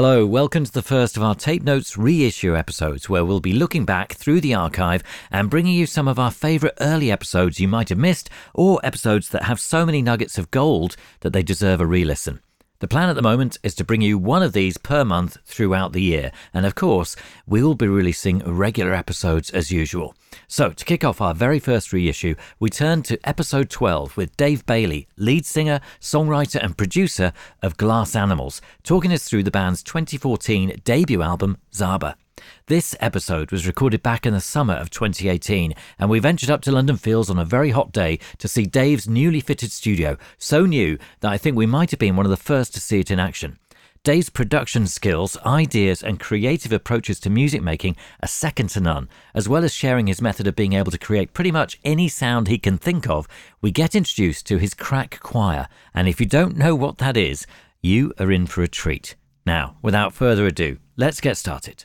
Hello, welcome to the first of our Tape Notes reissue episodes, where we'll be looking back through the archive and bringing you some of our favourite early episodes you might have missed, or episodes that have so many nuggets of gold that they deserve a re listen. The plan at the moment is to bring you one of these per month throughout the year, and of course, we will be releasing regular episodes as usual. So, to kick off our very first reissue, we turn to episode 12 with Dave Bayley, lead singer, songwriter, and producer of Glass Animals, talking us through the band's 2014 debut album, Zaba. This episode was recorded back in the summer of 2018, and we ventured up to London Fields on a very hot day to see Dave's newly fitted studio, so new that I think we might have been one of the first to see it in action. Dave's production skills, ideas, and creative approaches to music making are second to none, as well as sharing his method of being able to create pretty much any sound he can think of. We get introduced to his crack choir, and if you don't know what that is, you are in for a treat. Now, without further ado, let's get started.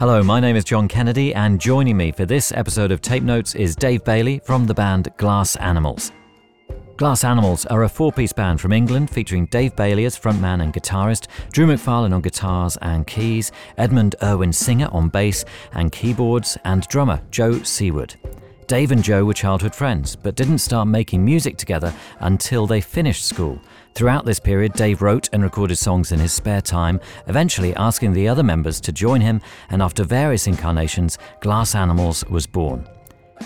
Hello, my name is John Kennedy, and joining me for this episode of Tape Notes is Dave Bayley from the band Glass Animals. Glass Animals are a four piece band from England featuring Dave Bayley as frontman and guitarist, Drew MacFarlane on guitars and keys, Edmund Irwin Singer on bass and keyboards, and drummer Joe Seaward. Dave and Joe were childhood friends, but didn't start making music together until they finished school. Throughout this period, Dave wrote and recorded songs in his spare time, eventually asking the other members to join him, and after various incarnations, Glass Animals was born.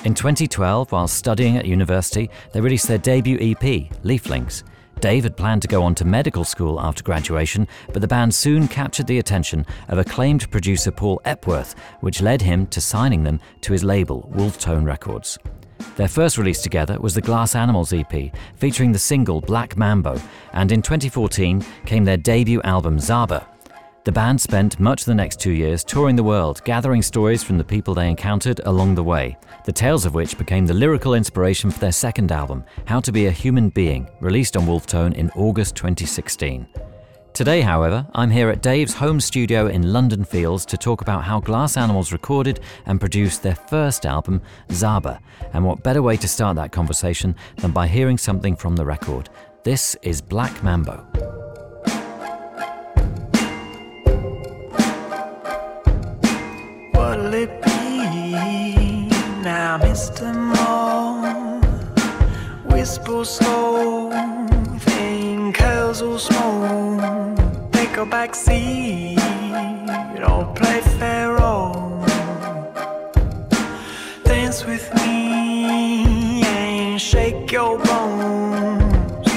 In 2012, while studying at university, they released their debut EP, Leaflings. Dave had planned to go on to medical school after graduation, but the band soon captured the attention of acclaimed producer Paul Epworth, which led him to signing them to his label, Wolftone Records. Their first release together was the Glass Animals EP, featuring the single Black Mambo, and in 2014 came their debut album Zaba. The band spent much of the next two years touring the world, gathering stories from the people they encountered along the way, the tales of which became the lyrical inspiration for their second album, How to Be a Human Being, released on Wolftone in August 2016. Today, however, I'm here at Dave's home studio in London Fields to talk about how Glass Animals recorded and produced their first album, Zaba, and what better way to start that conversation than by hearing something from the record. This is Black Mambo. What'll it be now, Mr. Moore? Whisper slow, thing curls all small. Take a back seat, or play Pharaoh. Dance with me and shake your bones.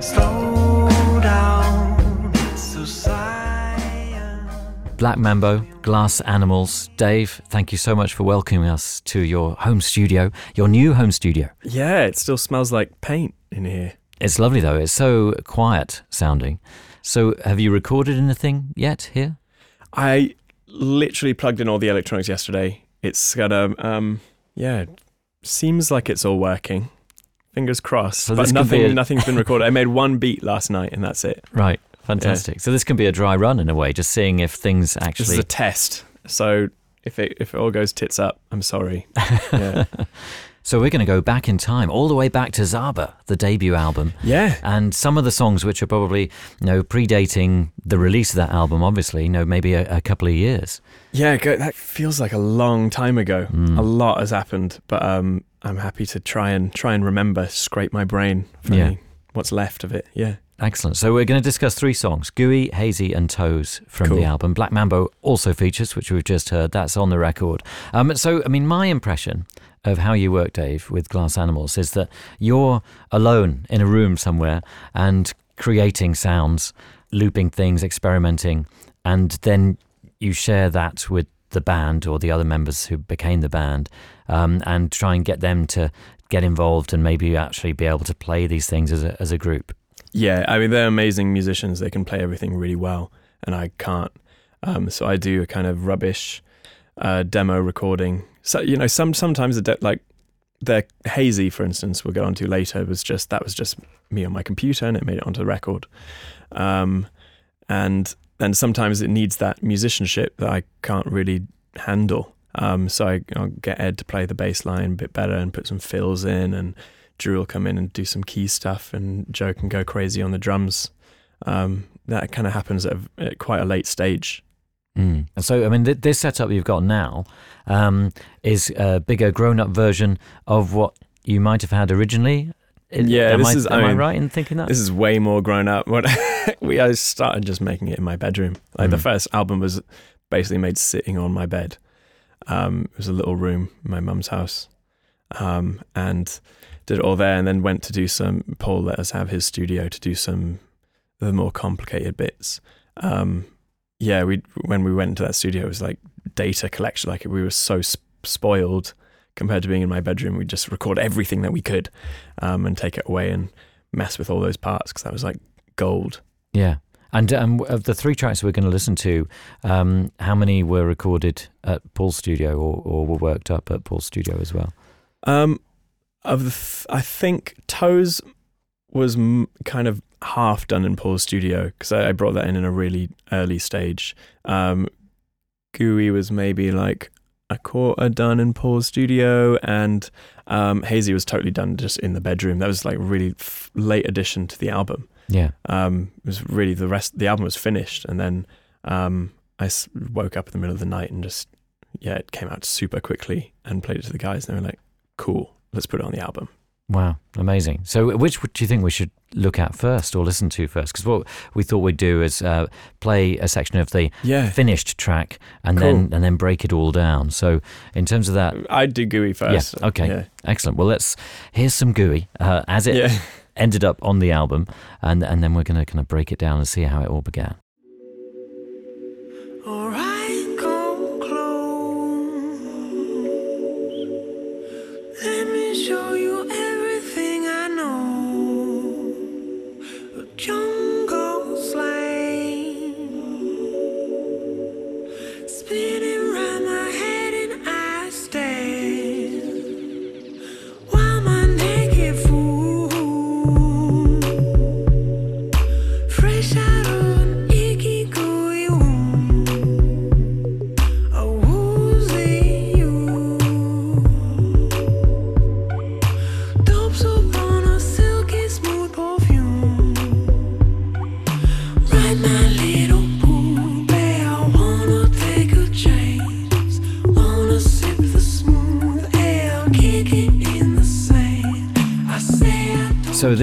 Slow down, it's so science. Black Mambo, Glass Animals. Dave, thank you so much for welcoming us to your home studio, your new home studio. Yeah, it still smells like paint in here. It's lovely though, it's so quiet sounding. So, have you recorded anything yet here? I literally plugged in all the electronics yesterday. It's got a um yeah, seems like it's all working. Fingers crossed. So but could be nothing a- nothing's been recorded. I made one beat last night and that's it. Right, fantastic. So, this can be a dry run in a way, just seeing if things actually. This is a test. So if it if it all goes tits up, I'm sorry. Yeah. So, we're going to go back in time, all the way back to Zaba, the debut album. yeah. And some of the songs which are probably, you know, predating the release of that album, obviously, you know, maybe a, a couple of years. Yeah, that feels like a long time ago. Mm. A lot has happened, but um I'm happy to try and try and remember, scrape my brain for Yeah. what's left of it. Yeah. Excellent. So we're going to discuss three songs Gooey, Hazey, and Toes from Cool. the album. Black Mambo also features, which we've just heard. That's on the record. Um, so, I mean, my impression of how you work, Dave, with Glass Animals is that you're alone in a room somewhere and creating sounds, looping things, experimenting, and then you share that with the band or the other members who became the band um, and try and get them to get involved and maybe actually be able to play these things as a, as a group. Yeah, I mean they're amazing musicians. They can play everything really well. and I can't. Um, so I do a kind of rubbish uh, demo recording. So you know, some sometimes the de- like the hazy, for instance, we'll go on to later was just that was just me on my computer and it made it onto the record. Um, and then sometimes it needs that musicianship that I can't really handle. Um, so I, I'll get Ed to play the bass line a bit better and put some fills in, and Drew will come in and do some key stuff, and Joe can go crazy on the drums. Um, that kind of happens at, a, at quite a late stage. Mm. And so, I mean, th- this setup you've got now um, is a bigger, grown-up version of what you might have had originally. Yeah, am this I, is- Am I mean, right in thinking that? This is way more grown up. What we I started just making it in my bedroom. Like the Mm. first album was basically made sitting on my bed. Um, it was a little room in my mum's house, um, and did it all there. And then went to do some. Paul let us have his studio to do some of the more complicated bits. Um, yeah, we when we went into that studio, it was like data collection. Like we were so sp- spoiled compared to being in my bedroom. We just record everything that we could, um, and take it away and mess with all those parts because that was like gold. yeah. And um, of the three tracks we're going to listen to, um, how many were recorded at Paul's studio or, or were worked up at Paul's studio as well? Um, of the, th- I think Toes was m- kind of half done in Paul's studio because I, I brought that in in a really early stage. Um, Gooey was maybe like a quarter done in Paul's studio, and um, Hazey was totally done just in the bedroom. That was like really f- late addition to the album. Yeah. Um, it was really the rest. The album was finished, and then um, I s- woke up in the middle of the night and just yeah, it came out super quickly and played it to the guys, and they were like, "Cool, let's put it on the album." Wow, amazing. So, which do you think we should look at first or listen to first? Because what we thought we'd do is uh, play a section of the Yeah, finished track and Cool. then and then break it all down. So, in terms of that, I'd do Gooey first. Yeah, okay. Yeah, excellent. Well, let's here's some gooey uh, as it yeah. ended up on the album, and and then we're going to kind of break it down and see how it all began. Alright, come close. Let me show you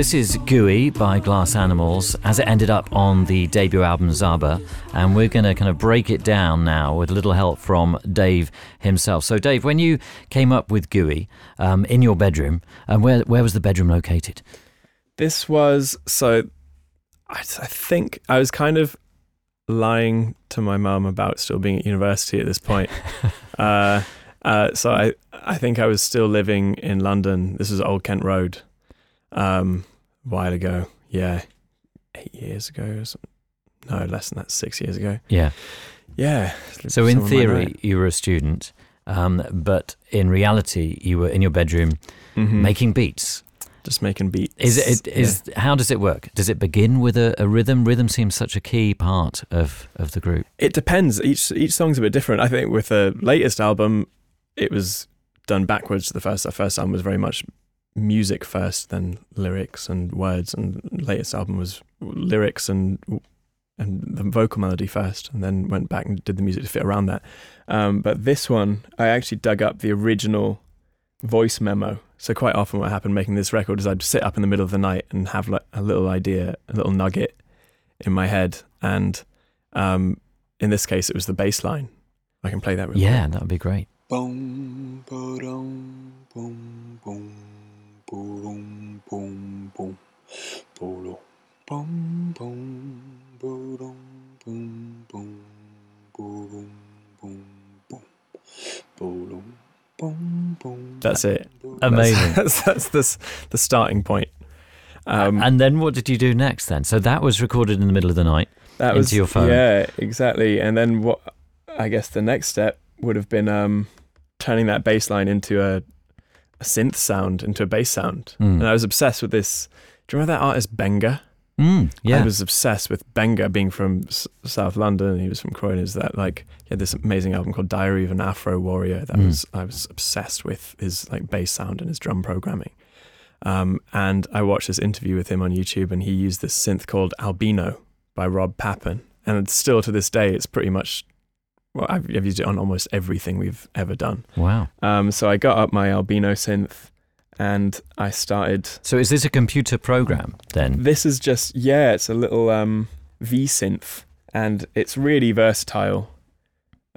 this is Gooey by Glass Animals as it ended up on the debut album Zaba, and we're going to kind of break it down now with a little help from Dave himself. So Dave, when you came up with Gooey um, in your bedroom, and where where was the bedroom located? This was so. I, I think I was kind of lying to my mum about still being at university at this point. uh, uh, so I, I think I was still living in London. This was Old Kent Road, um, while ago. Yeah, eight years ago. Or something. No, less than that. Six years ago. Yeah. Yeah. So in theory, you were a student, um, but in reality, you were in your bedroom Mhm. making beats. just making beats. Is it is how does it work? Does it begin with a, a rhythm? Rhythm seems such a key part of of the group. It depends. Each each song's a bit different. I think with the latest album, it was done backwards. The first the first album was very much music first, then lyrics and words, and latest album was lyrics and and the vocal melody first, and then went back and did the music to fit around that. Um, but this one, I actually dug up the original voice memo. So quite often, what happened making this record is I'd sit up in the middle of the night and have like a little idea, a little nugget in my head, and um, in this case, it was the bass line. I can play that. Real Yeah, quick. that would be great. Boom, ba-dum, boom, boom, boom, boom, boom, boom, boom, boom, boom, boom, boom, boom, boom, boom, boom, boom, boom. That's it. Amazing. That's, that's, the the starting point. Um, and then what did you do next then? So that was recorded in the middle of the night. that into was your phone. Yeah, exactly. And then what? I guess the next step would have been um, turning that bass line into a, a synth sound, into a bass sound. Mm. And I was obsessed with this. Do you remember that artist Benga? Mm, yeah. I was obsessed with Benga being from S- South London. He was from Croydon. Is that like he had this amazing album called Diary of an Afro Warrior that Mm. was I was obsessed with his like bass sound and his drum programming. Um, and I watched this interview with him on YouTube, and he used this synth called Albino by Rob Papen. And it's still to this day, it's pretty much well, I've, I've used it on almost everything we've ever done. wow. Um, so I got up my Albino synth, and I started So is this a computer program then? this is just yeah, it's a little um, V synth, and it's really versatile.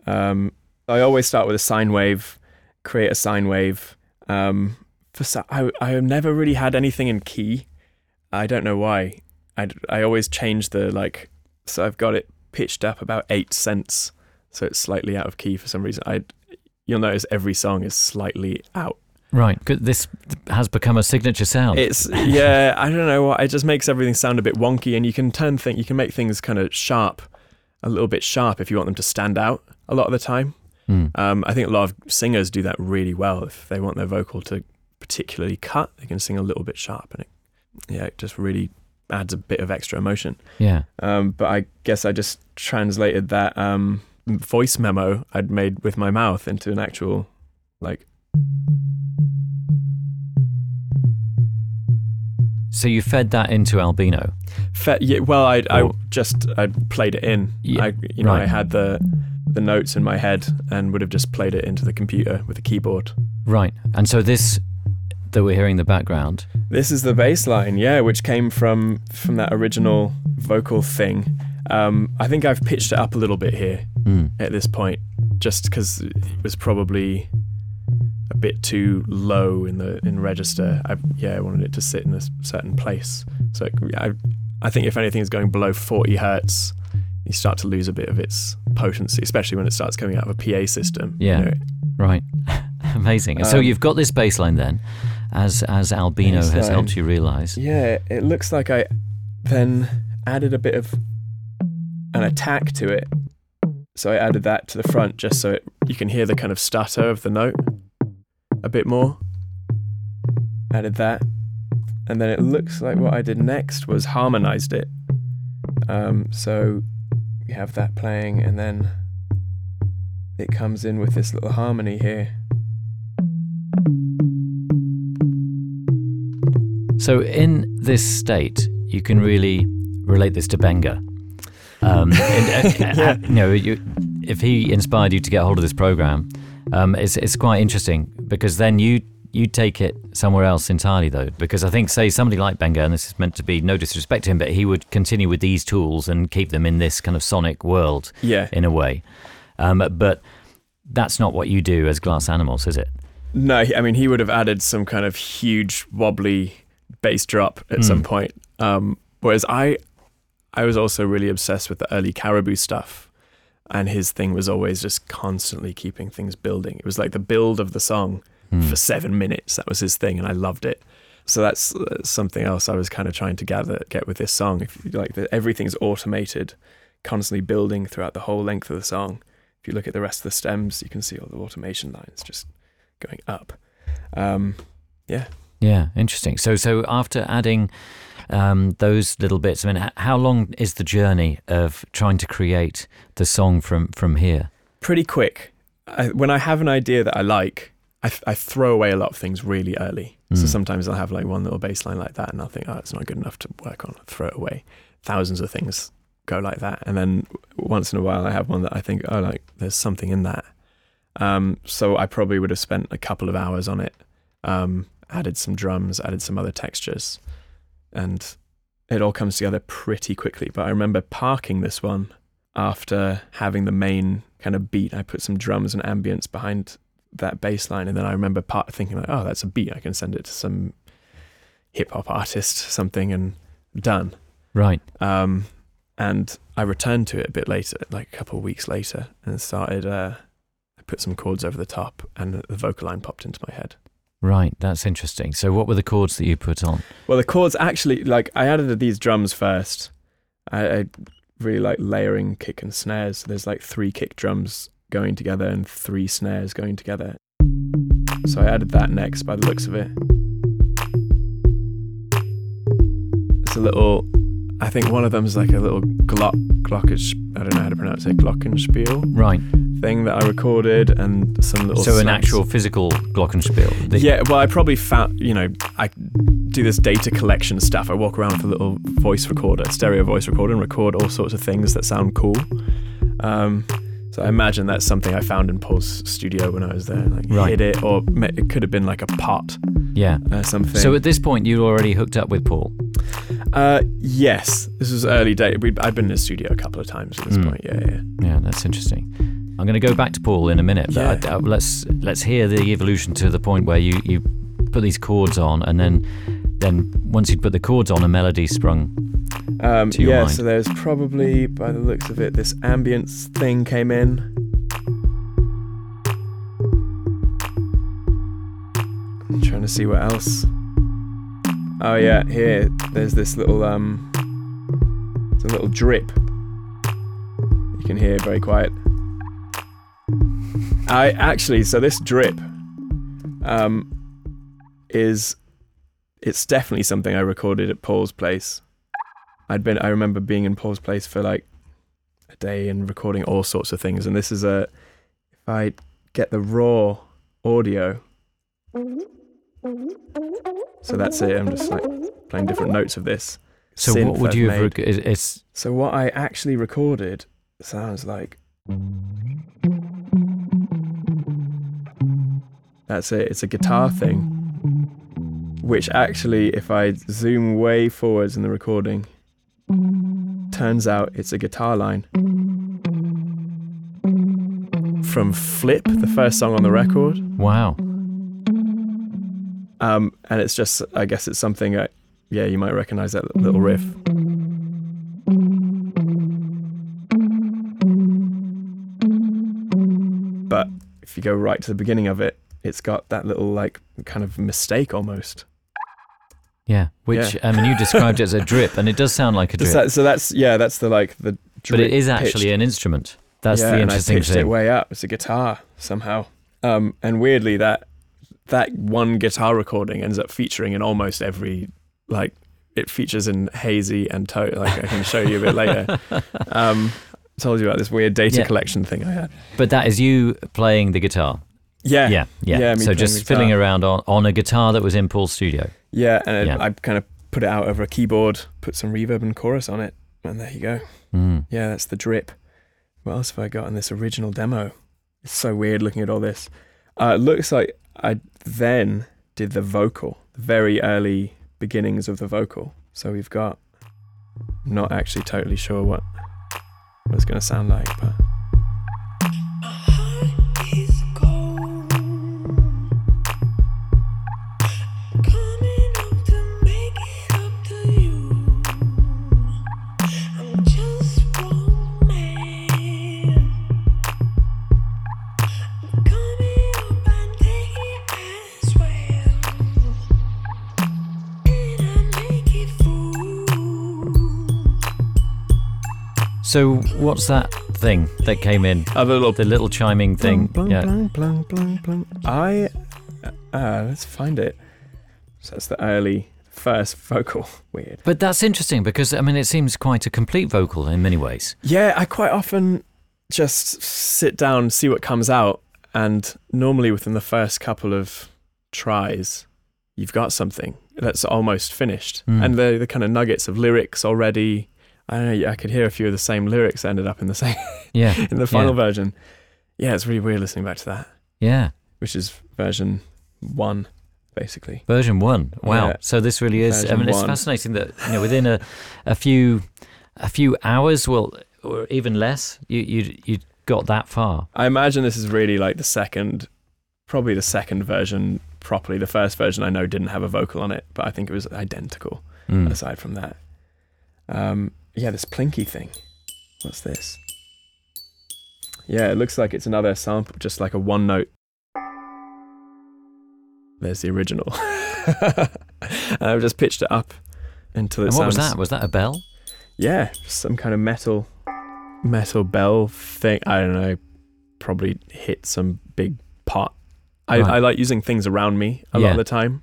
Um, I always start with a sine wave, create a sine wave. Um, for so- I I have never really had anything in key. I don't know why. I I always change the like. So I've got it pitched up about eight cents, so it's slightly out of key for some reason. I you'll notice every song is slightly out. Right. This has become a signature sound. It's yeah, I don't know what it just makes everything sound a bit wonky, and you can turn thing, you can make things kind of sharp, a little bit sharp if you want them to stand out. A lot of the time, Mm. um, I think a lot of singers do that really well. If they want their vocal to particularly cut, they can sing a little bit sharp, and it yeah, it just really adds a bit of extra emotion. Yeah. Um, but I guess I just translated that um, voice memo I'd made with my mouth into an actual like So you fed that into Albino. Fe- yeah, well, I I just I played it in. Yeah, I you know I had the the notes in my head and would have just played it into the computer with a keyboard. Right. And so this that we're hearing in the background. This is the bass line, yeah, which came from from that original vocal thing. Um, I think I've pitched it up a little bit here Mm. at this point, just because it was probably a bit too low in the in register. I yeah, I wanted it to sit in a certain place. So it, I I think if anything is going below 40 hertz, you start to lose a bit of its potency, especially when it starts coming out of a PA system. you Yeah. know. Right. Amazing. And so Um, you've got this baseline then, as as Albino has helped you realise. Yeah, it looks like I then added a bit of an attack to it. So I added that to the front just so it, you can hear the kind of stutter of the note a bit more. Added that. And then it looks like what I did next was harmonized it. Um, so we have that playing and then it comes in with this little harmony here. So in this state, you can really relate this to Benga. Um, and, uh, you know, you, if he inspired you to get hold of this program, um, it's it's quite interesting because then you you take it somewhere else entirely though. Because I think, say, somebody like Benga, and this is meant to be no disrespect to him, but he would continue with these tools and keep them in this kind of sonic world Yeah. in a way. Um, but that's not what you do as Glass Animals, is it? No, I mean he would have added some kind of huge wobbly bass drop at Hmm. some point. Um, whereas I, I was also really obsessed with the early Caribou stuff, and his thing was always just constantly keeping things building. It was like the build of the song Hmm. for seven minutes. That was his thing, and I loved it. So that's uh, something else I was kind of trying to gather get with this song. If you like, the, everything's automated, constantly building throughout the whole length of the song. If you look at the rest of the stems, you can see all the automation lines just going up. Um, Yeah, interesting. So, so after adding um, those little bits, I mean, how long is the journey of trying to create the song from from here? pretty quick. I, when I have an idea that I like, I, th- I throw away a lot of things really early. So Mm. sometimes I'll have like one little bass line like that, and I'll think, oh, it's not good enough to work on. Throw it away. Thousands of things go like that, and then once in a while I have one that I think, oh, like there's something in that. Um, so I probably would have spent a couple of hours on it, um, added some drums, added some other textures, and it all comes together pretty quickly. But I remember parking this one after having the main kind of beat. I put some drums and ambience behind that bass line, and then I remember part thinking like, oh, that's a beat. I can send it to some hip hop artist, something, and done. Right. Um, and I returned to it a bit later, like a couple of weeks later, and started. Uh, I put some chords over the top, and the vocal line popped into my head. Right. That's interesting. So, what were the chords that you put on? Well, the chords actually, like, I added these drums first. I, I really like layering kick and snares. So there's like three kick drums going together and three snares going together. So I added that next by the looks of it. It's a little, I think one of them is like a little glock, glockish, I don't know how to pronounce it, glockenspiel Right. Thing that I recorded and some little. So an actual physical glockenspiel. Yeah, well, I probably found, you know, I do this data collection stuff. I walk around with a little voice recorder, stereo voice recorder, and record all sorts of things that sound cool. Um, so I imagine that's something I found in Paul's studio when I was there. Like Right. hit it, or it could have been like a pot, Yeah. uh, something. So at this point, you'd already hooked up with Paul. uh, yes, this was early day. We'd, I'd been in the studio a couple of times at this Mm. point. Yeah, yeah. Yeah, that's interesting. I'm going to go back to Paul in a minute, but Yeah. I, I- let's let's hear the evolution to the point where you, you put these chords on, and then then once you'd put the chords on, a melody sprung. Um, To your yeah, mind. so there's probably, by the looks of it, this ambience thing came in. I'm trying to see what else. Oh yeah, here there's this little um, it's a little drip. You can hear very quiet. I actually, so this drip, um, is it's definitely something I recorded at Paul's place. I'd been I remember being in Paul's place for like a day and recording all sorts of things and this is a if I get the raw audio so that's it I'm just like playing different notes of this So what would I've you have? Rec- it- it's so what I actually recorded sounds like that's it it's a guitar thing. Which actually if I zoom way forwards in the recording turns out it's a guitar line. From Flip the first song on the record. Wow. um, and it's just I guess it's something that yeah you might recognize that little riff. But if you go right to the beginning of it it's got that little like kind of mistake almost Yeah. Which I mean, you described it as a drip, and it does sound like a drip, that- so that's yeah that's the like the drip. but it is actually pitched. an instrument. That's yeah, the and I interesting pitched it way up it's a guitar somehow um, and weirdly that that one guitar recording ends up featuring in almost every like it features in hazy and toe like I can show you a bit later um, I told you about this weird data Yeah. collection thing I had But that is you playing the guitar. Yeah Yeah, yeah. Yeah, so just fiddling around on, on a guitar that was in Paul's studio. yeah and Yeah. I kind of put it out over a keyboard put some reverb and chorus on it and there you go Mm. Yeah, that's the drip. What else have I got in this original demo? It's so weird looking at all this. Uh, it looks like I then did the vocal, the very early beginnings of the vocal. So we've got, I'm not actually totally sure what, what it's going to sound like, but So what's that thing that came in? a little The little chiming thing. Blung, yeah. blung, blung. I, uh, let's find it. So that's the early first vocal. Weird. But that's interesting because I mean it seems quite a complete vocal in many ways. Yeah, I quite often just sit down, see what comes out, and normally within the first couple of tries, you've got something that's almost finished, Mm. and the the kind of nuggets of lyrics already. I don't know. I could hear a few of the same lyrics ended up in the same Yeah. in the final Yeah. version. Yeah, it's really weird listening back to that, Yeah. which is version one, basically. Version one. Wow. Yeah. So this really is. I Version mean, it's one. fascinating that you know within a a few a few hours, well, or even less, you you you got that far. I imagine this is really like the second, probably the second version properly. The first version I know didn't have a vocal on it, but I think it was identical. Mm. aside from that. Um, yeah, this plinky thing. What's this? Yeah, it looks like it's another sample, just like a one note. There's the original. I've just pitched it up until it And what was that? Was that a bell? yeah, some kind of metal metal bell thing. I don't know. Probably hit some big pot. I, Right. I like using things around me a lot of the time.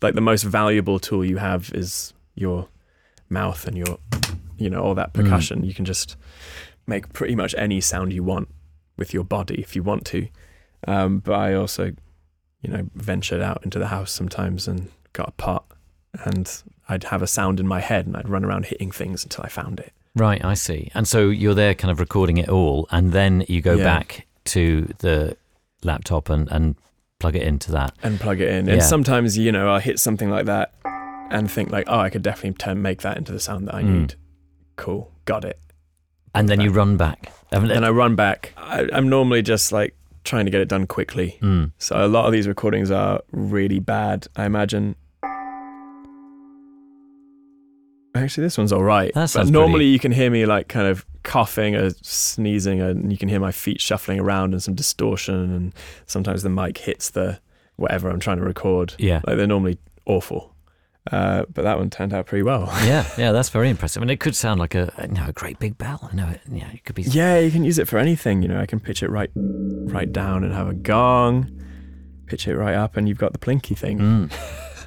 Like the most valuable tool you have is your mouth and your, you know, all that Mm. percussion. You can just make pretty much any sound you want with your body if you want to. Um, but I also, you know, ventured out into the house sometimes and got a pot, and I'd have a sound in my head and I'd run around hitting things until I found it. Right, I see. And so you're there kind of recording it all, and then you go Yeah. back to the laptop and, and plug it into that. and plug it in. Yeah. And sometimes, you know, I'll hit something like that and think like, oh, I could definitely turn make that into the sound that I Mm. need. Cool, got it. And then you run back. And And I run back. I, I'm normally just like trying to get it done quickly. Mm. So a lot of these recordings are really bad. I imagine. Actually, this one's all right. That but normally pretty- you can hear me like kind of coughing or sneezing, and you can hear my feet shuffling around and some distortion, and sometimes the mic hits the whatever I'm trying to record. Yeah. Like they're normally awful. Uh, but that one turned out pretty well. yeah, yeah, that's very impressive. I And it could sound like a you know, a great big bell. I know it, yeah, it could be. yeah, you can use it for anything. You know, I can pitch it right, right down and have a gong, pitch it right up, and you've got the plinky thing. Mm.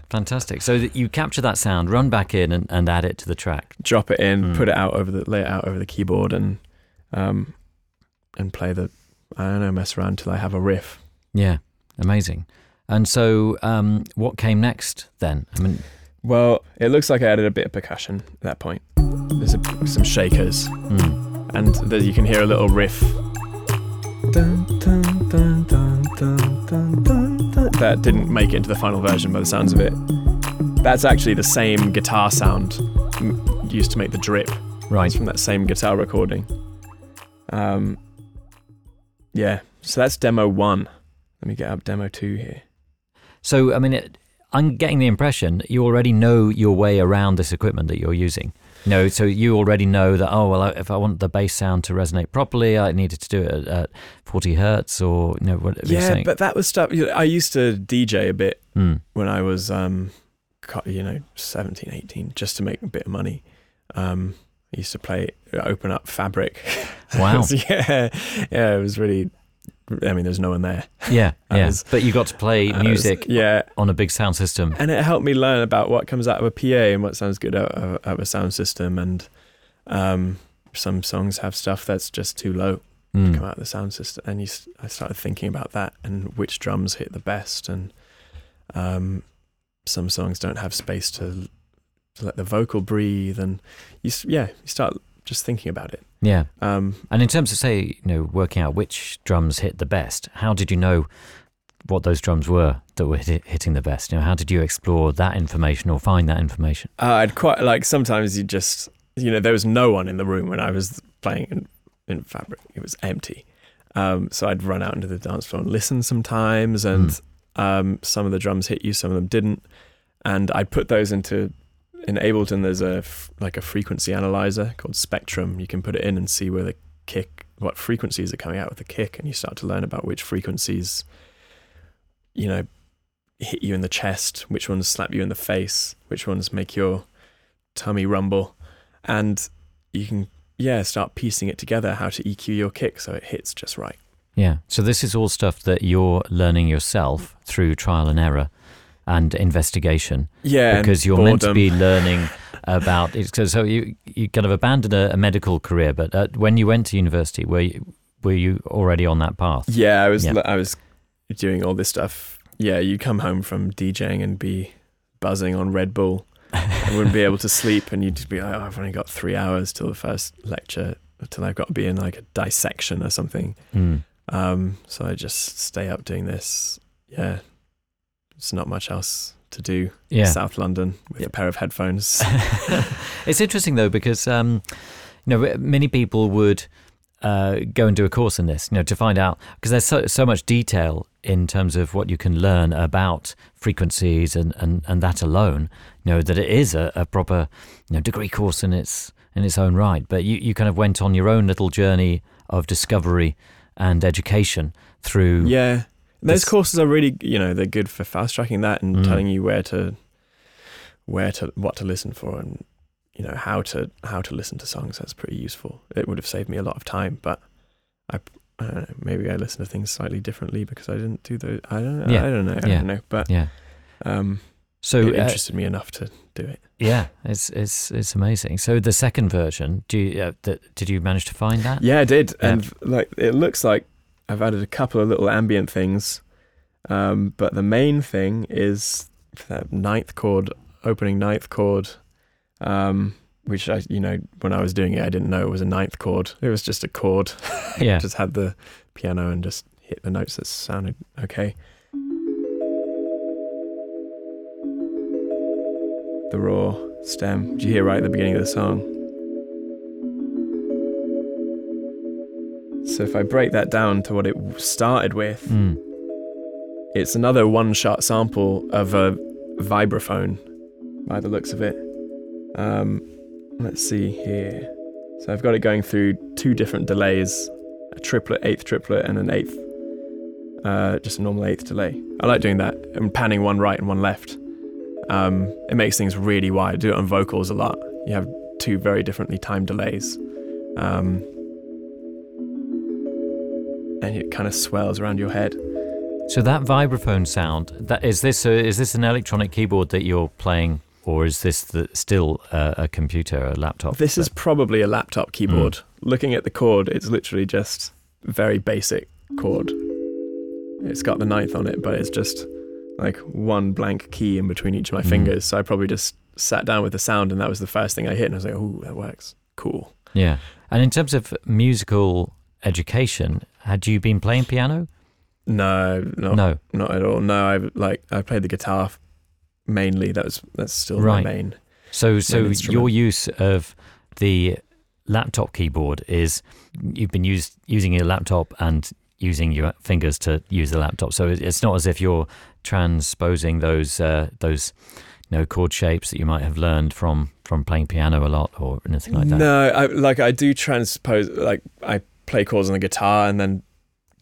Fantastic. So that you capture that sound, run back in, and, and add it to the track. Drop it in, Mm. put it out over the, lay it out over the keyboard, and um, and play the. I don't know, mess around till I have a riff. Yeah, amazing. And so, um, what came next then? I mean, Well, it looks like I added a bit of percussion at that point. There's a, some shakers, mm, and you can hear a little riff. Dun, dun, dun. That didn't make it into the final version by the sounds of it. That's actually the same guitar sound used to make the drip. right. It's from that same guitar recording. Um, yeah, so that's demo one. Let me get up demo two here. So, I mean, it, I'm getting the impression you already know your way around this equipment that you're using. No, so you already know that. Oh well, if I want the bass sound to resonate properly, I needed to do it at, at 40 hertz, or you know what you're Yeah, saying. but that was stuff. you know, I used to DJ a bit Mm, when I was, um, you know, 17, 18, just to make a bit of money. Um, I used to play, open up Fabric. Wow. yeah, yeah, it was really. I mean, there's no one there. yeah, yeah. was- but you got to play it was- music yeah, on a big sound system. and it helped me learn about what comes out of a PA and what sounds good out of, out of a sound system. And um, some songs have stuff that's just too low to Mm, come out of the sound system. And you, I started thinking about that and which drums hit the best. And um, some songs don't have space to, to let the vocal breathe. And you, yeah, you start just thinking about it. Yeah. Um, And in terms of say, you know, working out which drums hit the best, how did you know what those drums were that were hit, hitting the best? You know, how did you explore that information or find that information? Uh, I'd quite like sometimes you just you know there was no one in the room when I was playing in, in Fabric. It was empty. Um, so I'd run out into the dance floor and listen sometimes, and um, some of the drums hit you, some of them didn't, and I'd put those into in Ableton. There's a like a frequency analyzer called Spectrum. You can put it in and see where the kick, what frequencies are coming out with the kick, and you start to learn about which frequencies, you know, hit you in the chest, which ones slap you in the face, which ones make your tummy rumble, and you can yeah start piecing it together how to EQ your kick so it hits just right. Yeah. So this is all stuff that you're learning yourself through trial and error and investigation Yeah, because you're meant to be learning about it. So, so you you kind of abandoned a, a medical career, but uh, when you went to university, were you, were you already on that path? Yeah, I was Yeah. I was doing all this stuff. Yeah, you come home from DJing and be buzzing on Red Bull. I wouldn't be able to sleep, and you'd just be like, oh, "I've only got three hours till the first lecture, till I've got to be in like a dissection or something." Mm. Um, so I just stay up doing this. Yeah, it's not much else to do. Yeah. South London with Yeah. a pair of headphones. it's interesting though because um, you know many people would uh, go and do a course in this, you know, to find out because there's so, so much detail in terms of what you can learn about frequencies and, and, and that alone, you know, that it is a, a proper you know degree course in its in its own right. But you, you kind of went on your own little journey of discovery and education through yeah, those courses are really, you know, they're good for fast tracking that and Mm. telling you where to, where to, what to listen for, and you know how to how to listen to songs. That's pretty useful. It would have saved me a lot of time, but I, I don't know. Maybe I listen to things slightly differently because I didn't do those. I don't know. Yeah. I don't know. I Yeah. don't know. But Yeah. um, So it uh, interested me enough to do it. yeah, it's it's it's amazing. So the second version, do you, uh, th- did you manage to find that? Yeah, I did, Yeah. and like it looks like I've added a couple of little ambient things, um, but the main thing is that ninth chord, opening ninth chord, um, which I, you know, when I was doing it, I didn't know it was a ninth chord. It was just a chord. Yeah. just had the piano and just hit the notes that sounded okay. The raw stem. Did you hear right at the beginning of the song? So if I break that down to what it started with, Mm. it's another one-shot sample of a vibraphone, by the looks of it. Um, let's see here. So I've got it going through two different delays: a triplet, eighth triplet, and an eighth, uh, just a normal eighth delay. I like doing that. I'm panning one right and one left. Um, it makes things really wide. I do it on vocals a lot. You have two very differently timed delays. Um, and it kind of swells around your head. So that vibraphone sound, that is this a, is this an electronic keyboard that you're playing, or is this the, still a, a computer, a laptop? This is probably a laptop keyboard. Looking at the chord, it's literally just very basic chord. It's got the ninth on it, but it's just like one blank key in between each of my Mm. fingers. So I probably just sat down with the sound, and that was the first thing I hit, and I was like, "Oh, that works. Cool." yeah. And in terms of musical education, had you been playing piano? No, not No. not at all. No, I like I played the guitar mainly. That was that's still Right. my main. So, so instrument. your use of the laptop keyboard is you've been used using your laptop and using your fingers to use the laptop. So it's not as if you're transposing those uh, those you know chord shapes that you might have learned from from playing piano a lot or anything like that. No, I like I do transpose like I play chords on the guitar and then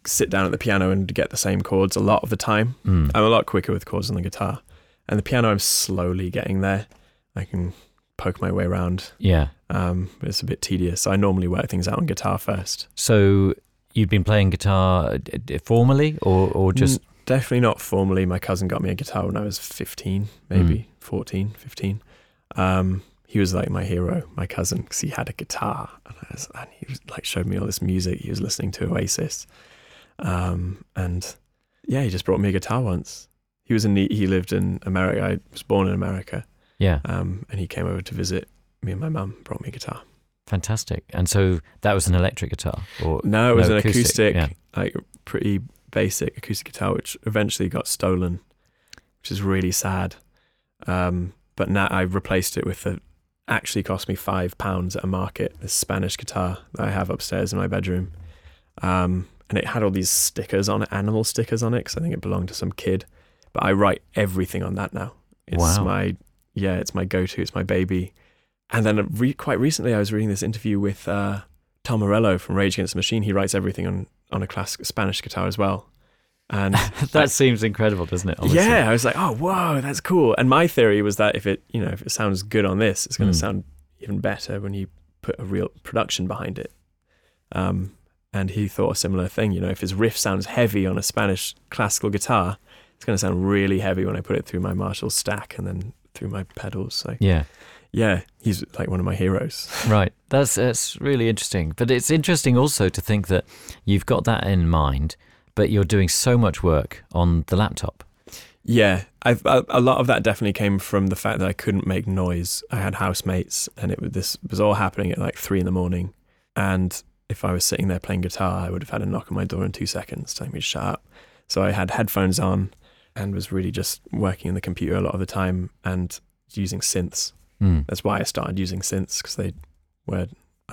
sit down at the piano and get the same chords a lot of the time. Mm. I'm a lot quicker with chords on the guitar. And the piano I'm slowly getting there. I can poke my way around. Yeah. Um, but it's a bit tedious. So I normally work things out on guitar first. So you'd been playing guitar uh, formally or or just Mm, definitely not formally. My cousin got me a guitar when I was 15, maybe Mm. 14, 15. Um, he was like my hero, my cousin, because he had a guitar, and, I was, and he was, like showed me all this music. He was listening to Oasis, um, and yeah, he just brought me a guitar once. He was in the, he lived in America. I was born in America, yeah, um, and he came over to visit me and my mum. Brought me a guitar. fantastic. And so that was an electric guitar or No, it was No, an acoustic, acoustic, yeah. like pretty basic acoustic guitar, which eventually got stolen, which is really sad. Um, but now I replaced it with a actually cost me five pounds at a market. This Spanish guitar that I have upstairs in my bedroom, um, and it had all these stickers on it, animal stickers on it, because I think it belonged to some kid. But I write everything on that now. It's Wow. my yeah, it's my go-to. It's my baby. And then re- quite recently, I was reading this interview with uh, Tom Morello from Rage Against the Machine. He writes everything on on a classic Spanish guitar as well. And that seems incredible, doesn't it? honestly? yeah, I was like, oh, whoa, that's cool. And my theory was that if it, you know, if it sounds good on this, it's going to Mm. sound even better when you put a real production behind it. Um, and he thought a similar thing. You know, if his riff sounds heavy on a Spanish classical guitar, it's going to sound really heavy when I put it through my Marshall stack and then through my pedals. So Yeah. yeah, he's like one of my heroes. Right. That's that's really interesting. But it's interesting also to think that you've got that in mind, but you're doing so much work on the laptop. Yeah, I've, a, a lot of that definitely came from the fact that I couldn't make noise. I had housemates, and it was, this was all happening at like three in the morning. And if I was sitting there playing guitar, I would have had a knock on my door in two seconds telling me to shut up. So I had headphones on and was really just working on the computer a lot of the time and using synths. Mm. That's why I started using synths because they were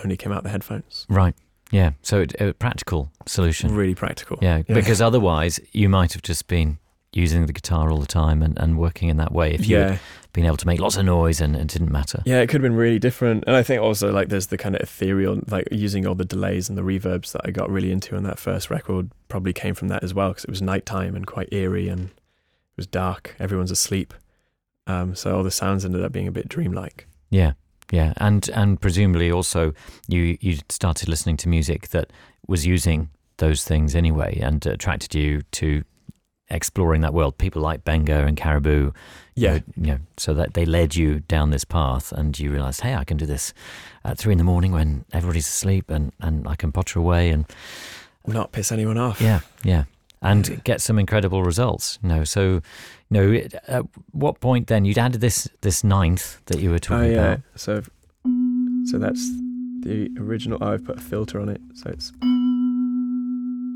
only came out the headphones. Right. Yeah. So it, a practical solution. Really practical. Yeah, because otherwise you might have just been using the guitar all the time and, and working in that way if you yeah. had been able to make lots of noise and it didn't matter. Yeah, it could have been really different. And I think also like there's the kind of ethereal, like using all the delays and the reverbs that I got really into on that first record probably came from that as well because it was nighttime and quite eerie and it was dark. Everyone's asleep. Um, so all the sounds ended up being a bit dreamlike. Yeah. Yeah, and and presumably also you you started listening to music that was using those things anyway, and attracted you to exploring that world. People like Benga and Caribou, Yeah, you know, so that they led you down this path, and you realized, hey, I can do this at three in the morning when everybody's asleep, and and I can potter away, and not piss anyone off. yeah, yeah, and get some incredible results. You know, so you know, it- at what point then you'd added this this ninth that you were Oh talking yeah. about? So, so that's the original. Oh, I've put a filter on it, so it's.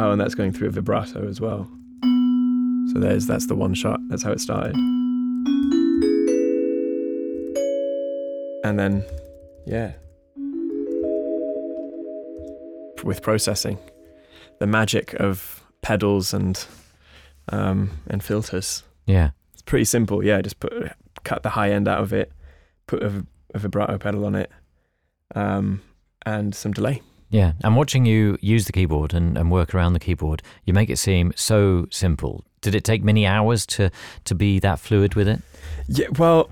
Oh, and that's going through a vibrato as well. So there's that's the one shot. That's how it started. And then, yeah. With processing, the magic of pedals and um, and filters. Yeah, It's pretty simple. Yeah, just put cut the high end out of it, put a, a vibrato pedal on it, um, and some delay. yeah. And watching you use the keyboard and, and work around the keyboard, you make it seem so simple. Did it take many hours to to be that fluid with it? Yeah, well,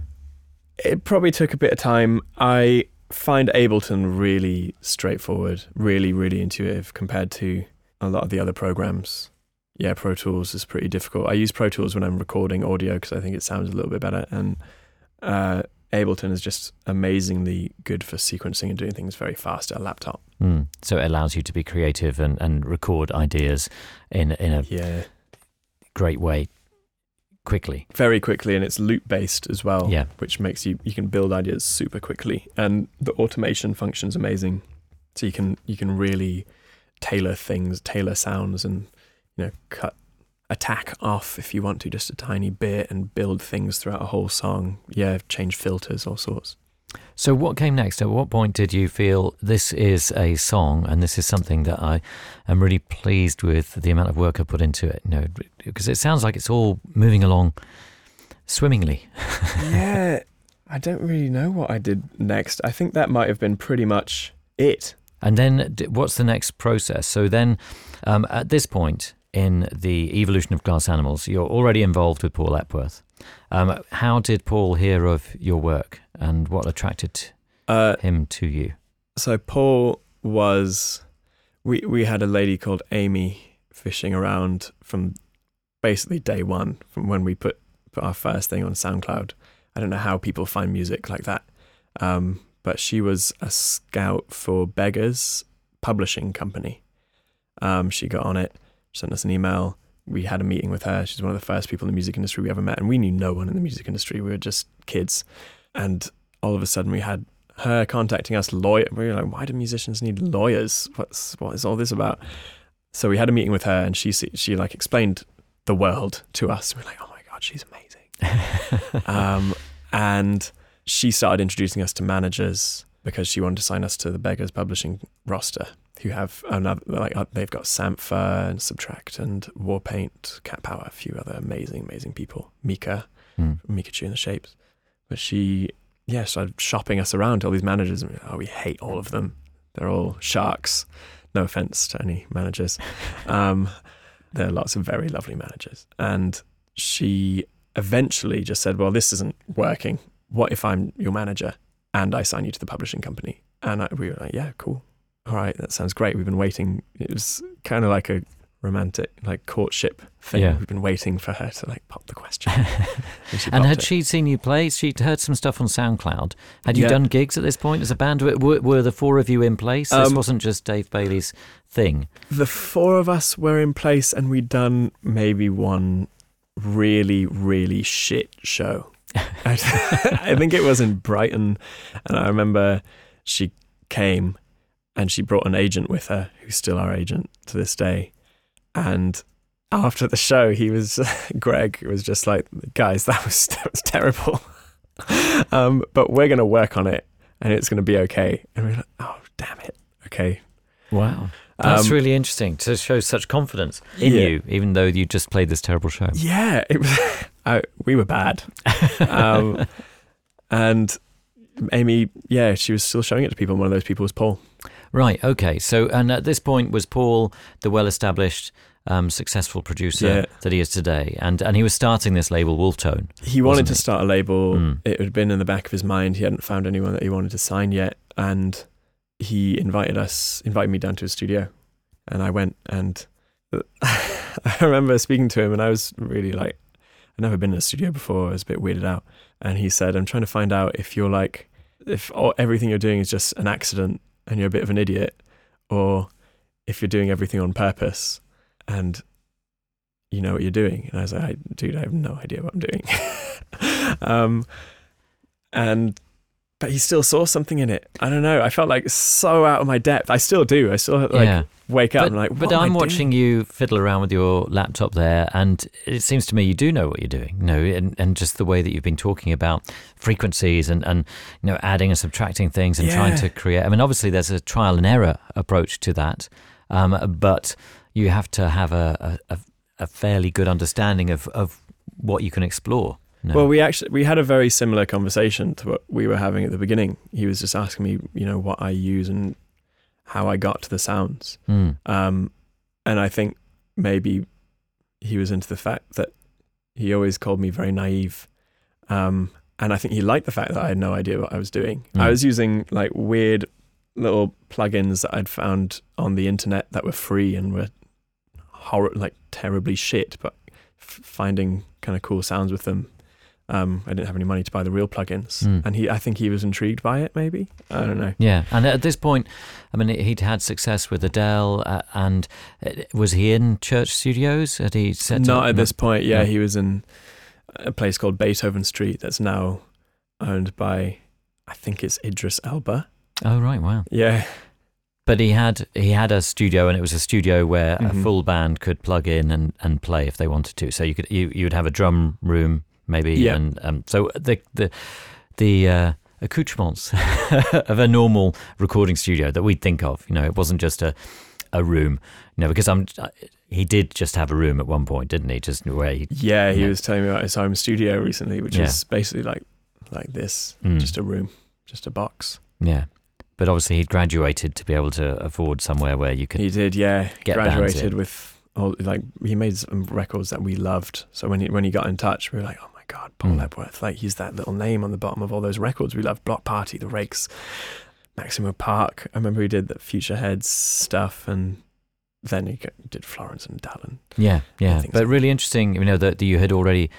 it probably took a bit of time. I find Ableton really straightforward, really, really intuitive compared to a lot of the other programs. Yeah, Pro Tools is pretty difficult. I use Pro Tools when I'm recording audio because I think it sounds a little bit better. And uh, Ableton is just amazingly good for sequencing and doing things very fast at a laptop. Mm. So it allows you to be creative and, and record ideas in in a Yeah. great way quickly. very quickly and it's loop based as well Yeah. which makes you you can build ideas super quickly and the automation function's amazing so you can you can really tailor things tailor sounds and you know cut attack off if you want to just a tiny bit and build things throughout a whole song yeah change filters all sorts So what came next? At what point did you feel this is a song and this is something that I am really pleased with the amount of work I put into it? You know, because it sounds like it's all moving along swimmingly. yeah i don't really know what i did next i think that might have been pretty much it And then what's the next process? So then um, at this point in the evolution of Glass Animals, you're already involved with Paul Epworth. Um, how did Paul hear of your work and what attracted uh him to you? so Paul was we we had a lady called Amy fishing around from basically day one from when we put put our first thing on SoundCloud. I don't know how people find music like that. Um, but she was a scout for Beggars publishing company. Um, she got on it, sent us an email. We had a meeting with her. She's one of the first people in the music industry we ever met, and we knew no one in the music industry. We were just kids, and all of a sudden we had her contacting us lawyer we were like why do musicians need lawyers what's what is all this about so we had a meeting with her and she she like explained the world to us we're like oh my god she's amazing um, and she started introducing us to managers because she wanted to sign us to the beggars publishing roster who have another like uh, they've got Sampha and SBTRKT and Warpaint, Cat Power, a few other amazing, amazing people. Mika, Mm. Micachu and the Shapes. But she, yeah, started shopping us around to all these managers. And we, oh, we hate all of them. They're all sharks. No offense to any managers. Um, there are lots of very lovely managers. And she eventually just said, well, this isn't working. What if I'm your manager and I sign you to the publishing company? And I, we were like, yeah, cool. All right, that sounds great. We've been waiting. It was kind of like a romantic, like courtship thing. Yeah. We've been waiting for her to like pop the question. And, And had it. she seen you play? She'd heard some stuff on SoundCloud. Had you Yeah. done gigs at this point as a band? Were, were, the four of you in place? This Um, wasn't just Dave Bayley's thing. the four of us were in place and we'd done maybe one really, really shit show. I, think it was in Brighton. And I remember she came and she brought an agent with her, who's still our agent to this day. And after the show, he was, Greg was just like, guys, that was, that was terrible. um, but we're going to work on it and it's going to be okay. And we're like, oh, damn it. Okay. Wow. That's Um, really interesting to show such confidence in Yeah. you, even though you just played this terrible show. Yeah, it was. I, we were bad, um, and Amy, yeah, she was still showing it to people. and One of those people was Paul. Right. Okay. So, and at this point, was Paul the well-established um, successful producer Yeah. that he is today, and and he was starting this label Wolf Tone. he wanted to he? start a label. Mm. It had been in the back of his mind. He hadn't found anyone that he wanted to sign yet, and he invited us, invited me down to his studio, and I went. And I remember speaking to him, and I was really like, I'd never been in a studio before. I was a bit weirded out, and he said, "I'm trying to find out if you're like, if all, everything you're doing is just an accident and you're a bit of an idiot, or if you're doing everything on purpose, and." You know what you're doing, and I was like, I, "Dude, I have no idea what I'm doing." um, and but he still saw something in it. I don't know. I felt like so out of my depth. I still do. I still like yeah, wake up but, and like. but what I I'm doing? watching you fiddle around with your laptop there, and it seems to me you do know what you're doing. You know, and, and just the way that you've been talking about frequencies and and you know adding and subtracting things and trying to create. I mean, obviously there's a trial and error approach to that, um, but you have to have a, a, a, a fairly good understanding of, of what you can explore. No. Well, we actually we had a very similar conversation to what we were having at the beginning. He was just asking me, you know, what I use and how I got to the sounds. Mm. Um, and I think maybe he was into the fact that he always called me very naive. Um, and I think he liked the fact that I had no idea what I was doing. I Mm. was using like weird little plugins that I'd found on the internet that were free and were horror like terribly shit, but f- finding kind of cool sounds with them. Um, I didn't have any money to buy the real plugins, Mm. and he, I think he was intrigued by it. Maybe I don't know. Yeah, and at this point, I mean, he'd had success with Adele, uh, and uh, was he in church studios? Had he set up Not up- at this point. Yeah, he was in a place called Beethoven Street that's now owned by, I think it's Idris Elba. Oh right, wow. Yeah, But he had he had a studio, and it was a studio where a Mhm. full band could plug in and, and play if they wanted to. So you could you you would have a drum room maybe, Yeah. and um, so the the the uh, accoutrements of a normal recording studio that we'd think of. You know, it wasn't just a a room. You know, because I'm he did just have a room at one point, didn't he? Just where he yeah. He Yeah. was telling me about his home studio recently, which Yeah. is basically like like this, Mm. just a room, just a box. yeah. But obviously, he'd graduated to be able to afford somewhere where you could. He did, yeah. Get Graduated with all like he made some records that we loved. So when he when he got in touch, we were like, oh god, Paul Mm. Epworth, like he's that little name on the bottom of all those records we love. Bloc Party, The Rakes, Maximo Park. I remember he did the Futureheads stuff, and then he did Florence and Dallin. Yeah, yeah. But so. really interesting, you know, that you had already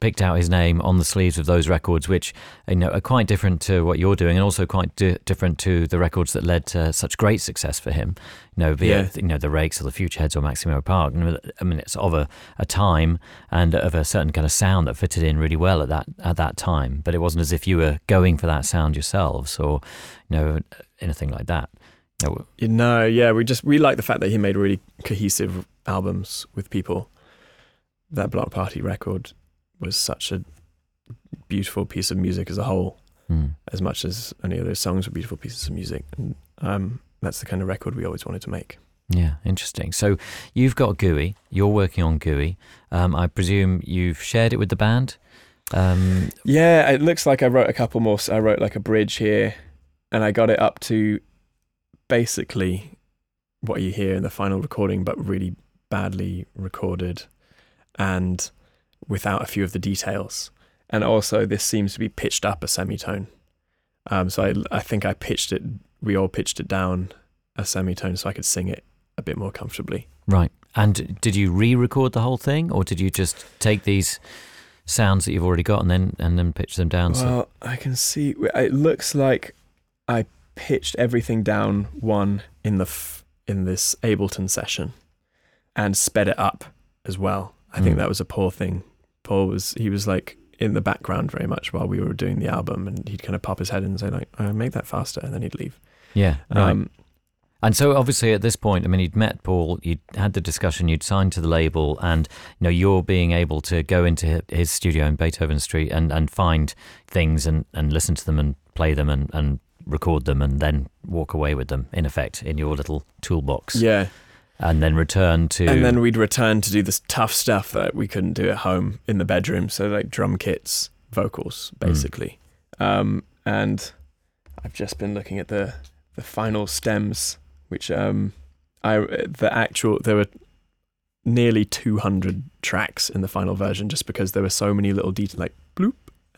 picked out his name on the sleeves of those records, which you know are quite different to what you're doing, and also quite di- different to the records that led to such great success for him. You know, be Yeah. it you know the Rakes or the Futureheads or Maximo Park. And, I mean, it's of a, a time and of a certain kind of sound that fitted in really well at that at that time. But it wasn't as if you were going for that sound yourselves or you know anything like that. No, You know, yeah, we just we like the fact that he made really cohesive albums with people. That Bloc Party record was such a beautiful piece of music as a whole. mm. as much as any of those songs were beautiful pieces of music. And um, that's the kind of record we always wanted to make. Yeah, interesting. So you've got Gooey. You're working on Gooey. Um, I presume you've shared it with the band. Um, Yeah, it looks like I wrote a couple more. I wrote like a bridge here, and I got it up to basically what you hear in the final recording, but really badly recorded and without a few of the details. And also, this seems to be pitched up a semitone. Um, so I, I think I pitched it. We all pitched it down a semitone so I could sing it a bit more comfortably. right. And did you re-record the whole thing, or did you just take these sounds that you've already got and then and then pitch them down? so, Well, I can see. It looks like I pitched everything down one in the f- in this Ableton session, and sped it up as well. I think Mm. that was a poor thing. Paul was he was like in the background very much while we were doing the album, and he'd kind of pop his head in and say like, uh, "Make that faster," and then he'd leave. yeah, right. Um, And so, obviously, at this point, I mean, you'd met Paul, you'd had the discussion, you'd signed to the label, and you know, you're being able to go into his studio in Beethoven Street and, and find things and, and listen to them and play them and, and record them and then walk away with them, in effect, in your little toolbox, yeah, and then return to. and then we'd return to do this tough stuff that we couldn't do at home in the bedroom. So like drum kits, vocals, Mm. basically. Um, and I've just been looking at the the final stems, which um, I the actual there were nearly 200 tracks in the final version just because there were so many little details like bloop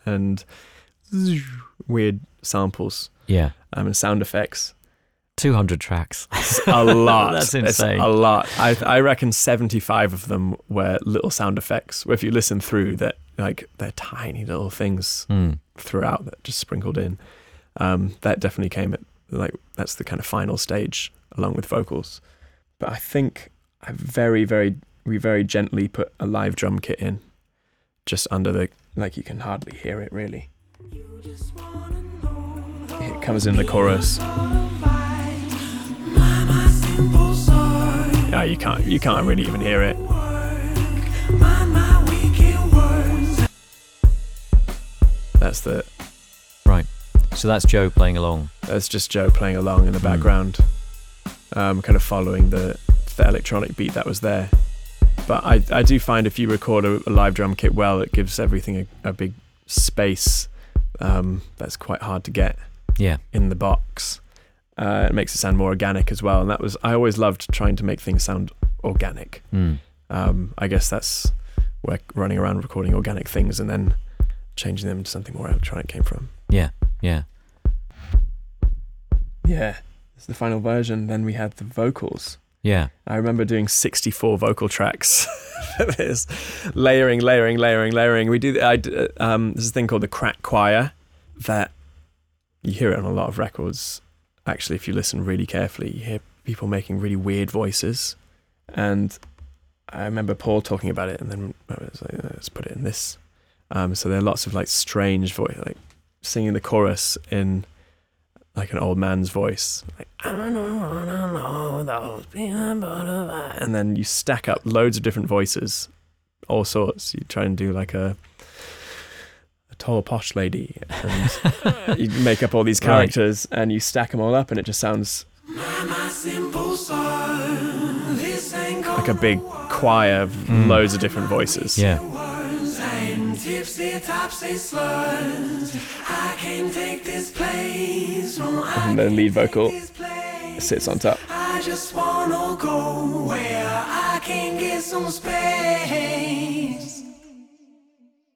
and zzz, weird samples Yeah. um, and sound effects. 200 tracks. a lot. That's It's insane. a lot. I I reckon seventy five of them were little sound effects. Where if you listen through, that like they're tiny little things Mm. throughout that just sprinkled in. Um, that definitely came at like that's the kind of final stage along with vocals. But I think I very very we very gently put a live drum kit in, just under the like you can hardly hear it really. It comes in the chorus. No, you can't. You can't really even hear it. That's the. Right. So that's Joe playing along. That's just Joe playing along in the Hmm. background, um, kind of following the the electronic beat that was there. But I I do find if you record a, a live drum kit well, it gives everything a, a big space. Um, that's quite hard to get Yeah. in the box. Uh, it makes it sound more organic as well, and that was I always loved trying to make things sound organic. Mm. Um, I guess that's where running around recording organic things and then changing them to something more electronic came from. Yeah. Yeah. Yeah, it's the final version. Then we had the vocals. Yeah. I remember doing 64 vocal tracks for this, layering, layering, layering, layering. We do. I d- um, there's a thing called the crack choir that you hear it on a lot of records. Actually, if you listen really carefully, you hear people making really weird voices, and I remember Paul talking about it, and then I was like, let's put it in this. Um, so there are lots of like strange voice, like singing the chorus in like an old man's voice, like I don't know those peanut butter vi-" and then you stack up loads of different voices, all sorts. You try and do like a tall posh lady, and you make up all these Right. characters, and you stack them all up, and it just sounds like a big choir of Mm. loads of different voices. Yeah. Tipsy, topsy, slurs. I can't take this place. No, I And the lead vocal sits on top. I just wanna go where I can get some space.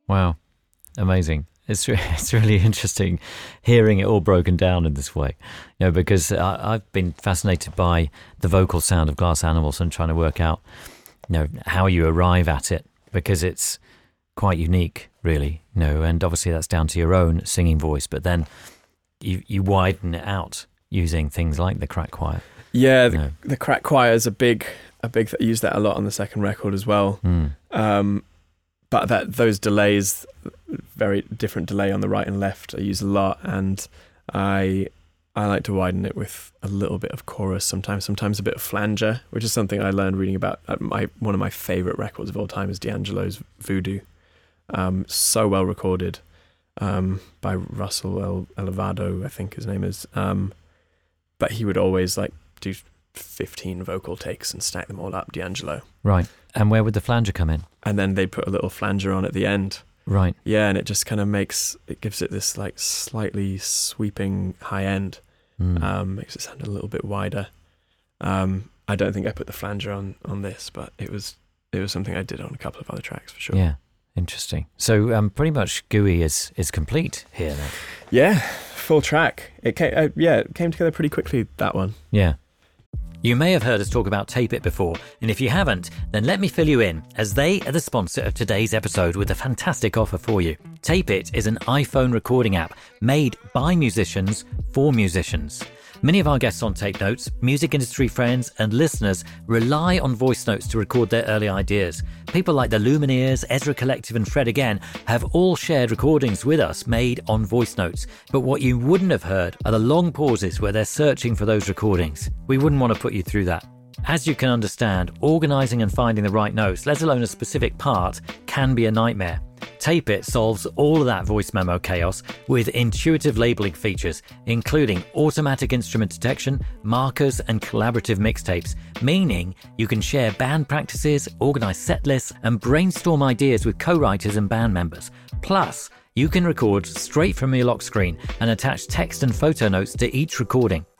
Wow. Amazing. It's, re- it's really interesting hearing it all broken down in this way, you know, because I, I've been fascinated by the vocal sound of Glass Animals and trying to work out, you know, how you arrive at it because it's quite unique, really, you know, and obviously that's down to your own singing voice, but then you, you widen it out using things like the crack choir. Yeah, the, No. the crack choir is a big, a big. I use that a lot on the second record as well. Mm. Um, but that those delays, very different delay on the right and left, I use a lot, and I I like to widen it with a little bit of chorus sometimes, sometimes a bit of flanger, which is something I learned reading about. My one of my favorite records of all time is D'Angelo's Voodoo. Um, so well recorded um, by Russell El- Elevado, I think his name is. Um, but he would always like do 15 vocal takes and stack them all up, D'Angelo. Right. And where would the flanger come in? And then they put a little flanger on at the end. Right. Yeah, and it just kind of makes it gives it this like slightly sweeping high end. Mm. Um, makes it sound a little bit wider. Um, I don't think I put the flanger on on this, but it was it was something I did on a couple of other tracks for sure. Yeah. Interesting. So um, pretty much Gooey is, is complete here then. Yeah, full track. It came, uh, yeah, it came together pretty quickly. That one. Yeah. You may have heard us talk about Tape It before, and if you haven't, then let me fill you in, as they are the sponsor of today's episode with a fantastic offer for you. Tape It is an iPhone recording app made by musicians for musicians. Many of our guests on Tape Notes, music industry friends, and listeners rely on voice notes to record their early ideas. People like the Lumineers, Ezra Collective, and Fred Again have all shared recordings with us made on voice notes. But what you wouldn't have heard are the long pauses where they're searching for those recordings. We wouldn't want to put you through that. As you can understand, organising and finding the right notes, let alone a specific part, can be a nightmare. Tape It solves all of that voice memo chaos with intuitive labeling features, including automatic instrument detection, markers, and collaborative mixtapes, meaning you can share band practices, organize set lists, and brainstorm ideas with co writers and band members. Plus, you can record straight from your lock screen and attach text and photo notes to each recording.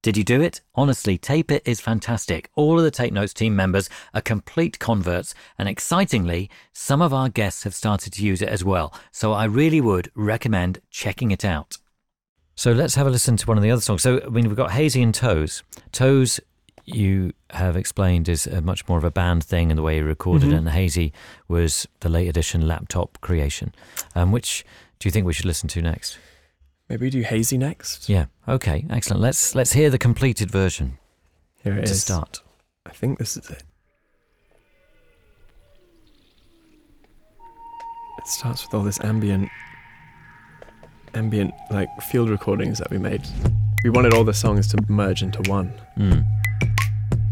Did you do it? Honestly, Tape It is fantastic. All of the Tape Notes team members are complete converts, and excitingly, some of our guests have started to use it as well. So I really would recommend checking it out. So let's have a listen to one of the other songs. So, I mean, we've got Hazey and Toes. Toes, you have explained, is a much more of a band thing in the way you recorded it, and Hazey was the late edition laptop creation. Um, which do you think we should listen to next? Maybe we do Hazey next. Yeah. Okay. Excellent. Let's let's hear the completed version Here it to is. start. I think this is it. It starts with all this ambient, ambient like field recordings that we made. We wanted all the songs to merge into one. Mm.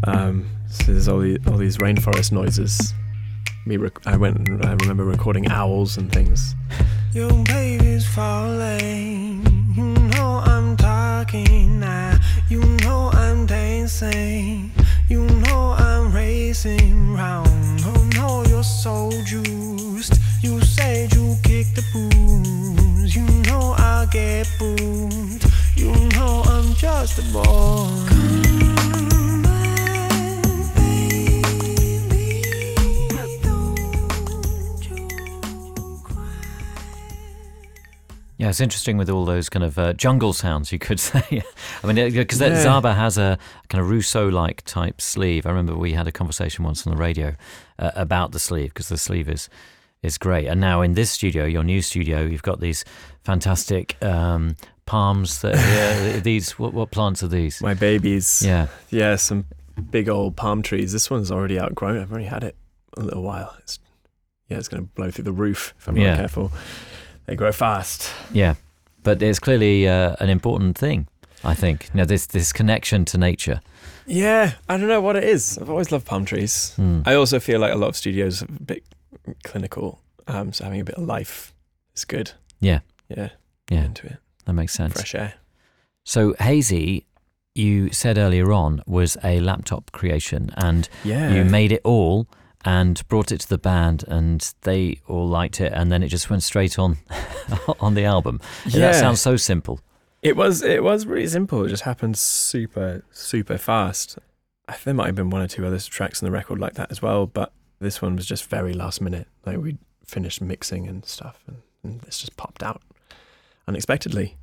Um, so there's all, the, all these rainforest noises. Me, rec- I went. And I remember recording owls and things. Your baby's falling. You know I'm talking now. You know I'm dancing. You know I'm racing round. Oh no, you're so juiced. You said you kick the. You know I'll get. You know I'm just a boy. Yeah, it's interesting with all those kind of uh, jungle sounds, you could say. I mean, because Yeah. Zaba has a kind of Rousseau-like type sleeve. I remember we had a conversation once on the radio uh, about the sleeve because the sleeve is is great. And now in this studio, your new studio, you've got these fantastic um, palms. That yeah, these what, what plants are these? My babies. Yeah, Yeah, some big old palm trees. This one's already outgrown. I've already had it a little while. It's, yeah, it's going to blow through the roof if I'm Yeah. not careful. They grow fast. yeah. But it's clearly uh, an important thing. I think you know this this connection to nature. Yeah, I don't know what it is. I've always loved palm trees. Hmm. I also feel like a lot of studios are a bit clinical, um, so having a bit of life is good. Yeah. Yeah, Yeah, into it. that makes sense. Fresh air. So Hazey, you said earlier on was a laptop creation, and Yeah. you made it all and brought it to the band, and they all liked it, and then it just went straight on on the album. Yeah, That sounds so simple. It was it was really simple. It just happened super super fast. There might have been one or two other tracks on the record like that as well, but this one was just very last minute. Like we finished mixing and stuff, and, and this just popped out unexpectedly.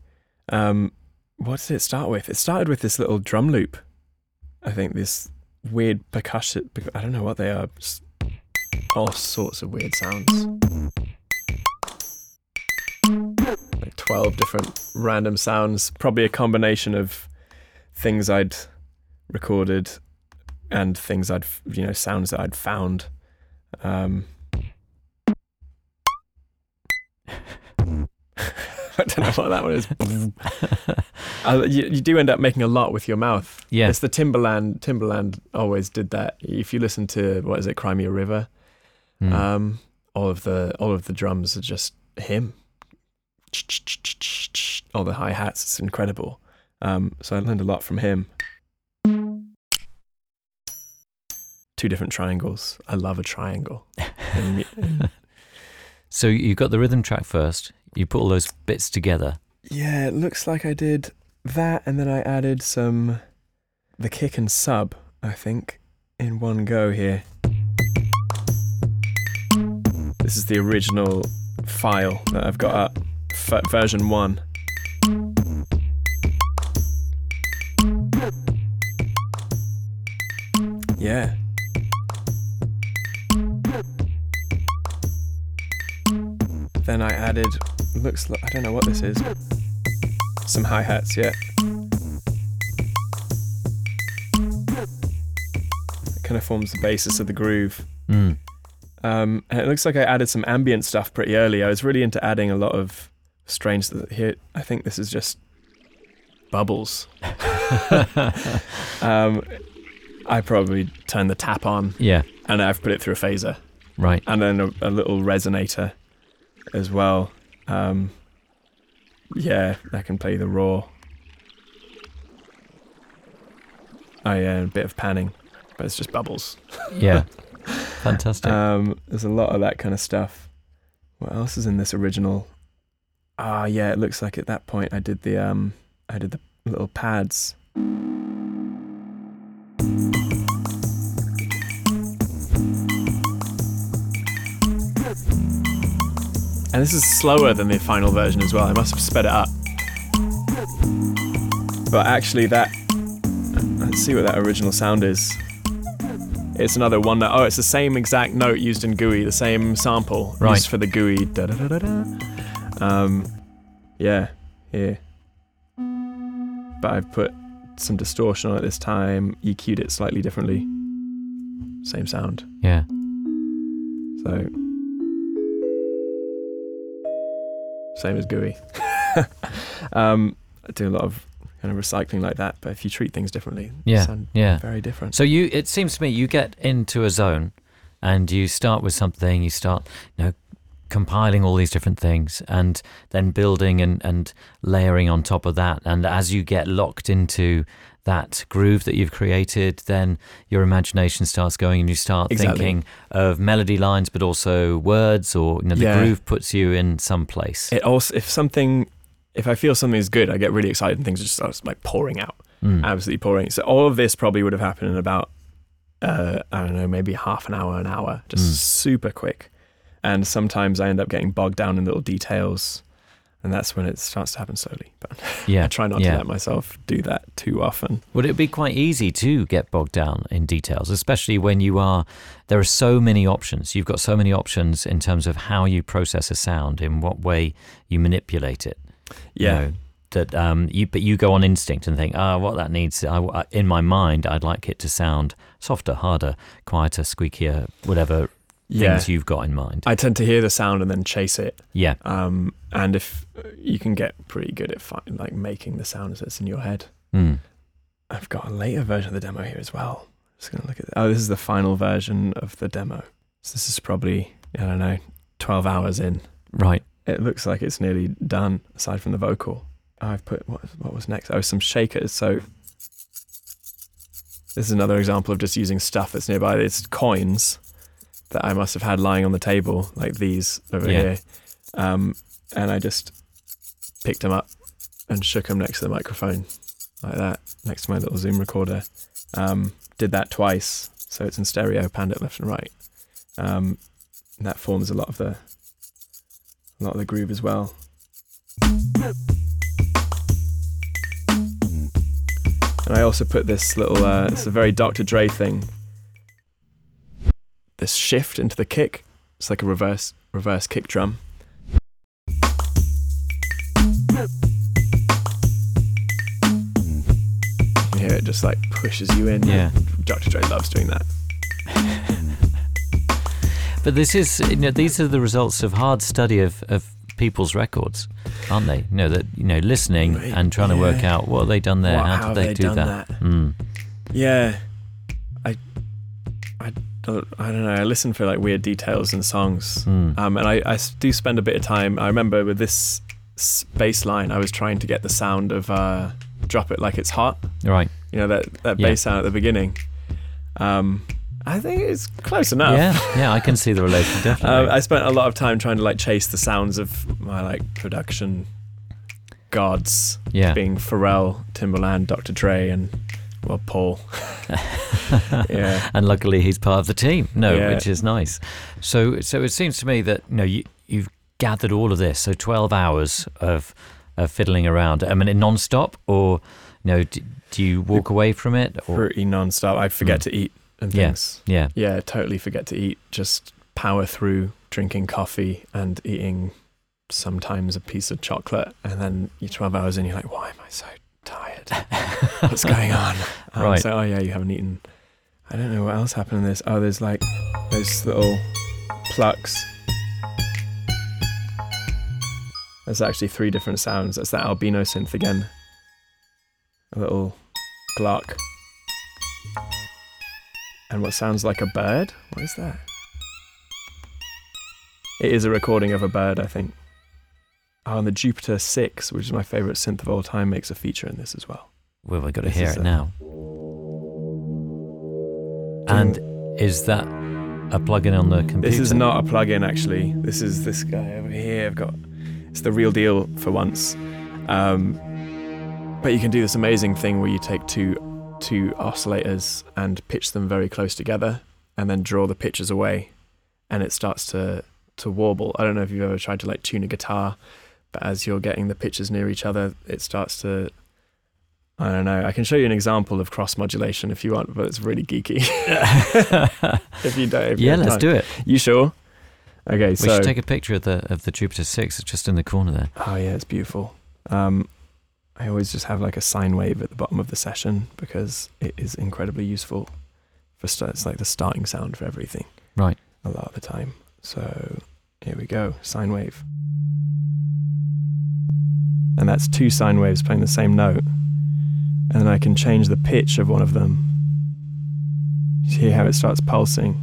Um, what did it start with? It started with this little drum loop. I think this weird percussion. I don't know what they are. All sorts of weird sounds. Like 12 different random sounds, probably a combination of things I'd recorded and things I'd, you know, sounds that I'd found. Um, I don't know what that one is. Uh, you, you do end up making a lot with your mouth. Yeah. It's the Timbaland. Timbaland always did that. If you listen to what is it, Cry Me a River, Mm. um, all of the all of the drums are just him. All the hi hats. It's incredible. Um, so I learned a lot from him. Two different triangles. I love a triangle. in mu- in- so you got the rhythm track first. You put all those bits together. yeah, it looks like I did that, and then I added some the kick and sub. I think in one go here. This is the original file that I've got up, f- version 1. Yeah. Then I added, looks like, I don't know what this is, some hi hats, yeah. It kind of forms the basis of the groove. Mm. Um, and it looks like I added some ambient stuff pretty early. I was really into adding a lot of strange. Here, I think this is just bubbles. um, I probably turned the tap on Yeah. and I've put it through a phaser Right. and then a, a little resonator as well. Um, yeah, that can play the raw. Oh yeah, a bit of panning, but it's just bubbles. Yeah. Fantastic. Um, there's a lot of that kind of stuff. What else is in this original? Ah, yeah, it looks like at that point I did the um, I did the little pads. And this is slower than the final version as well. I must have sped it up. But actually, that let's see what that original sound is. It's another one that oh, it's the same exact note used in Gooey, the same sample Right. used for the Gooey. Da, da, da, da, da. Um, yeah, here. But I've put some distortion on it this time, EQ'd it slightly differently. Same sound. yeah. So same as Gooey. um, I do a lot of kind of recycling like that, but if you treat things differently, Yeah. Yeah. very different. So you, it seems to me, you get into a zone, and you start with something. You start, you know, compiling all these different things, and then building and and layering on top of that. And as you get locked into that groove that you've created, then your imagination starts going, and you start Exactly. thinking of melody lines, but also words, or you know, the Yeah. groove puts you in some place. It also, if something, if I feel something is good, I get really excited and things just start like pouring out, Mm. absolutely pouring. So all of this probably would have happened in about, uh, I don't know, maybe half an hour, an hour, just Mm. super quick. And sometimes I end up getting bogged down in little details, and that's when it starts to happen slowly. But yeah, I try not yeah. to let myself do that too often. Would it be quite easy to get bogged down in details, especially when you are? There are so many options. You've got so many options in terms of how you process a sound, in what way you manipulate it. You Yeah, know, that um, you but you go on instinct and think, ah, what that needs. I, in my mind, I'd like it to sound softer, harder, quieter, squeakier, whatever yeah. things you've got in mind. I tend to hear the sound and then chase it. yeah, Um, and if you can get pretty good at fi- like making the sounds that's in your head. mm. I've got a later version of the demo here as well. Just gonna look at. Oh, this is the final version of the demo. So this is probably I don't know, twelve hours in. right. It looks like it's nearly done, aside from the vocal. I've put what what was next? Oh, some shakers. So this is another example of just using stuff that's nearby. It's coins that I must have had lying on the table, like these over Yeah. here, um, and I just picked them up and shook them next to the microphone, like that, next to my little Zoom recorder. Um, did that twice, so it's in stereo, panned it left and right. Um, and that forms a lot of the a lot of the groove as well. And I also put this little, uh, it's a very Dr. Dre thing. This shift into the kick. It's like a reverse reverse kick drum. You hear it just like pushes you in. Yeah. Dr. Dre loves doing that. But this is, you know, these are the results of hard study of, of people's records, aren't they? You know that you know listening Right, and trying to work out what have they done there, What- how, how did they, they do that? that? Mm. Yeah, I, I don't, I don't know. I listen for like weird details in songs, Mm. um, and I, I do spend a bit of time. I remember with this bass line, I was trying to get the sound of uh, "Drop It Like It's Hot." Right. You know that that Yeah. bass sound at the beginning. Um, I think it's close enough. Yeah, yeah, I can see the relation Um, definitely. I spent a lot of time trying to like chase the sounds of my like production gods, yeah, being Pharrell, Timbaland, Dr. Dre, and well Paul. yeah. and luckily he's part of the team. No, Yeah. which is nice. So, so it seems to me that you know you you've gathered all of this. So twelve hours of of fiddling around. I mean, non-stop, or you know, do, do you walk away from it? Or pretty non-stop. I forget to eat and Yeah. things. yeah, Yeah, totally forget to eat. Just power through drinking coffee and eating sometimes a piece of chocolate, and then you're 12 hours in, you're like, why am I so tired? What's going on? Um, Right. So, oh yeah, you haven't eaten. I don't know what else happened in this. Oh, there's like those little plucks. There's actually three different sounds. That's that albino synth again. A little glark. And what sounds like a bird? What is that? It is a recording of a bird, I think. Oh, and the Jupiter 6, which is my favourite synth of all time, makes a feature in this as well. Well, we've got to This hear it a- now. And is that a plug-in on the computer? This is not a plug-in actually. This is this guy over here. I've got it's the real deal for once. Um, but you can do this amazing thing where you take two two oscillators and pitch them very close together, and then draw the pitches away, and it starts to to warble. I don't know if you've ever tried to like tune a guitar, but as you're getting the pitches near each other, it starts to. I don't know. I can show you an example of cross modulation if you want, but it's really geeky. if you don't, if yeah, let's time. do it. You sure? Okay, We so should take a picture of the of the Jupiter Six. It's just in the corner there. oh yeah, it's beautiful. Um, I always just have like a sine wave at the bottom of the session because it is incredibly useful for st- it's like the starting sound for everything. Right. A lot of the time. So here we go, sine wave, and that's two sine waves playing the same note, and then I can change the pitch of one of them. See how it starts pulsing.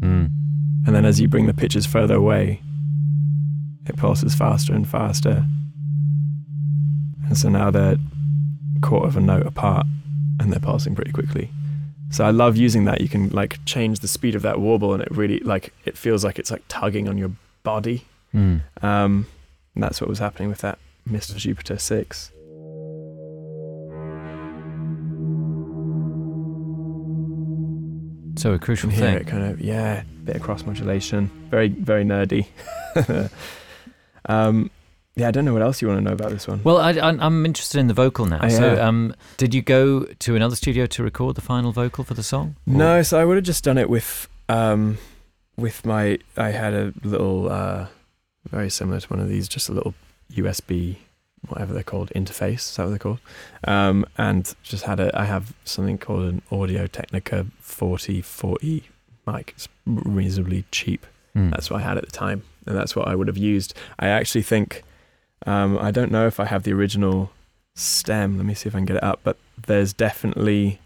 Mm. And then as you bring the pitches further away, it pulses faster and faster. And so now they're a quarter of a note apart and they're passing pretty quickly. So I love using that. You can like change the speed of that warble and it really like it feels like it's like tugging on your body. Mm. Um, and that's what was happening with that Mr. Jupiter 6. So a crucial thing. it kind of, yeah, bit of cross modulation. Very, very nerdy. um, yeah, I don't know what else you want to know about this one. Well, I, I'm interested in the vocal now. Oh, So, yeah. um, did you go to another studio to record the final vocal for the song? Or- No, so I would have just done it with um with my I had a little uh very similar to one of these, just a little USB whatever they're called, interface, is that what they're called? Um and just had a I have something called an Audio Technica forty forty mic. It's reasonably cheap. Mm. That's what I had at the time. And that's what I would have used. I actually think um I don't know if I have the original stem. Let me see if I can get it up, but there's definitely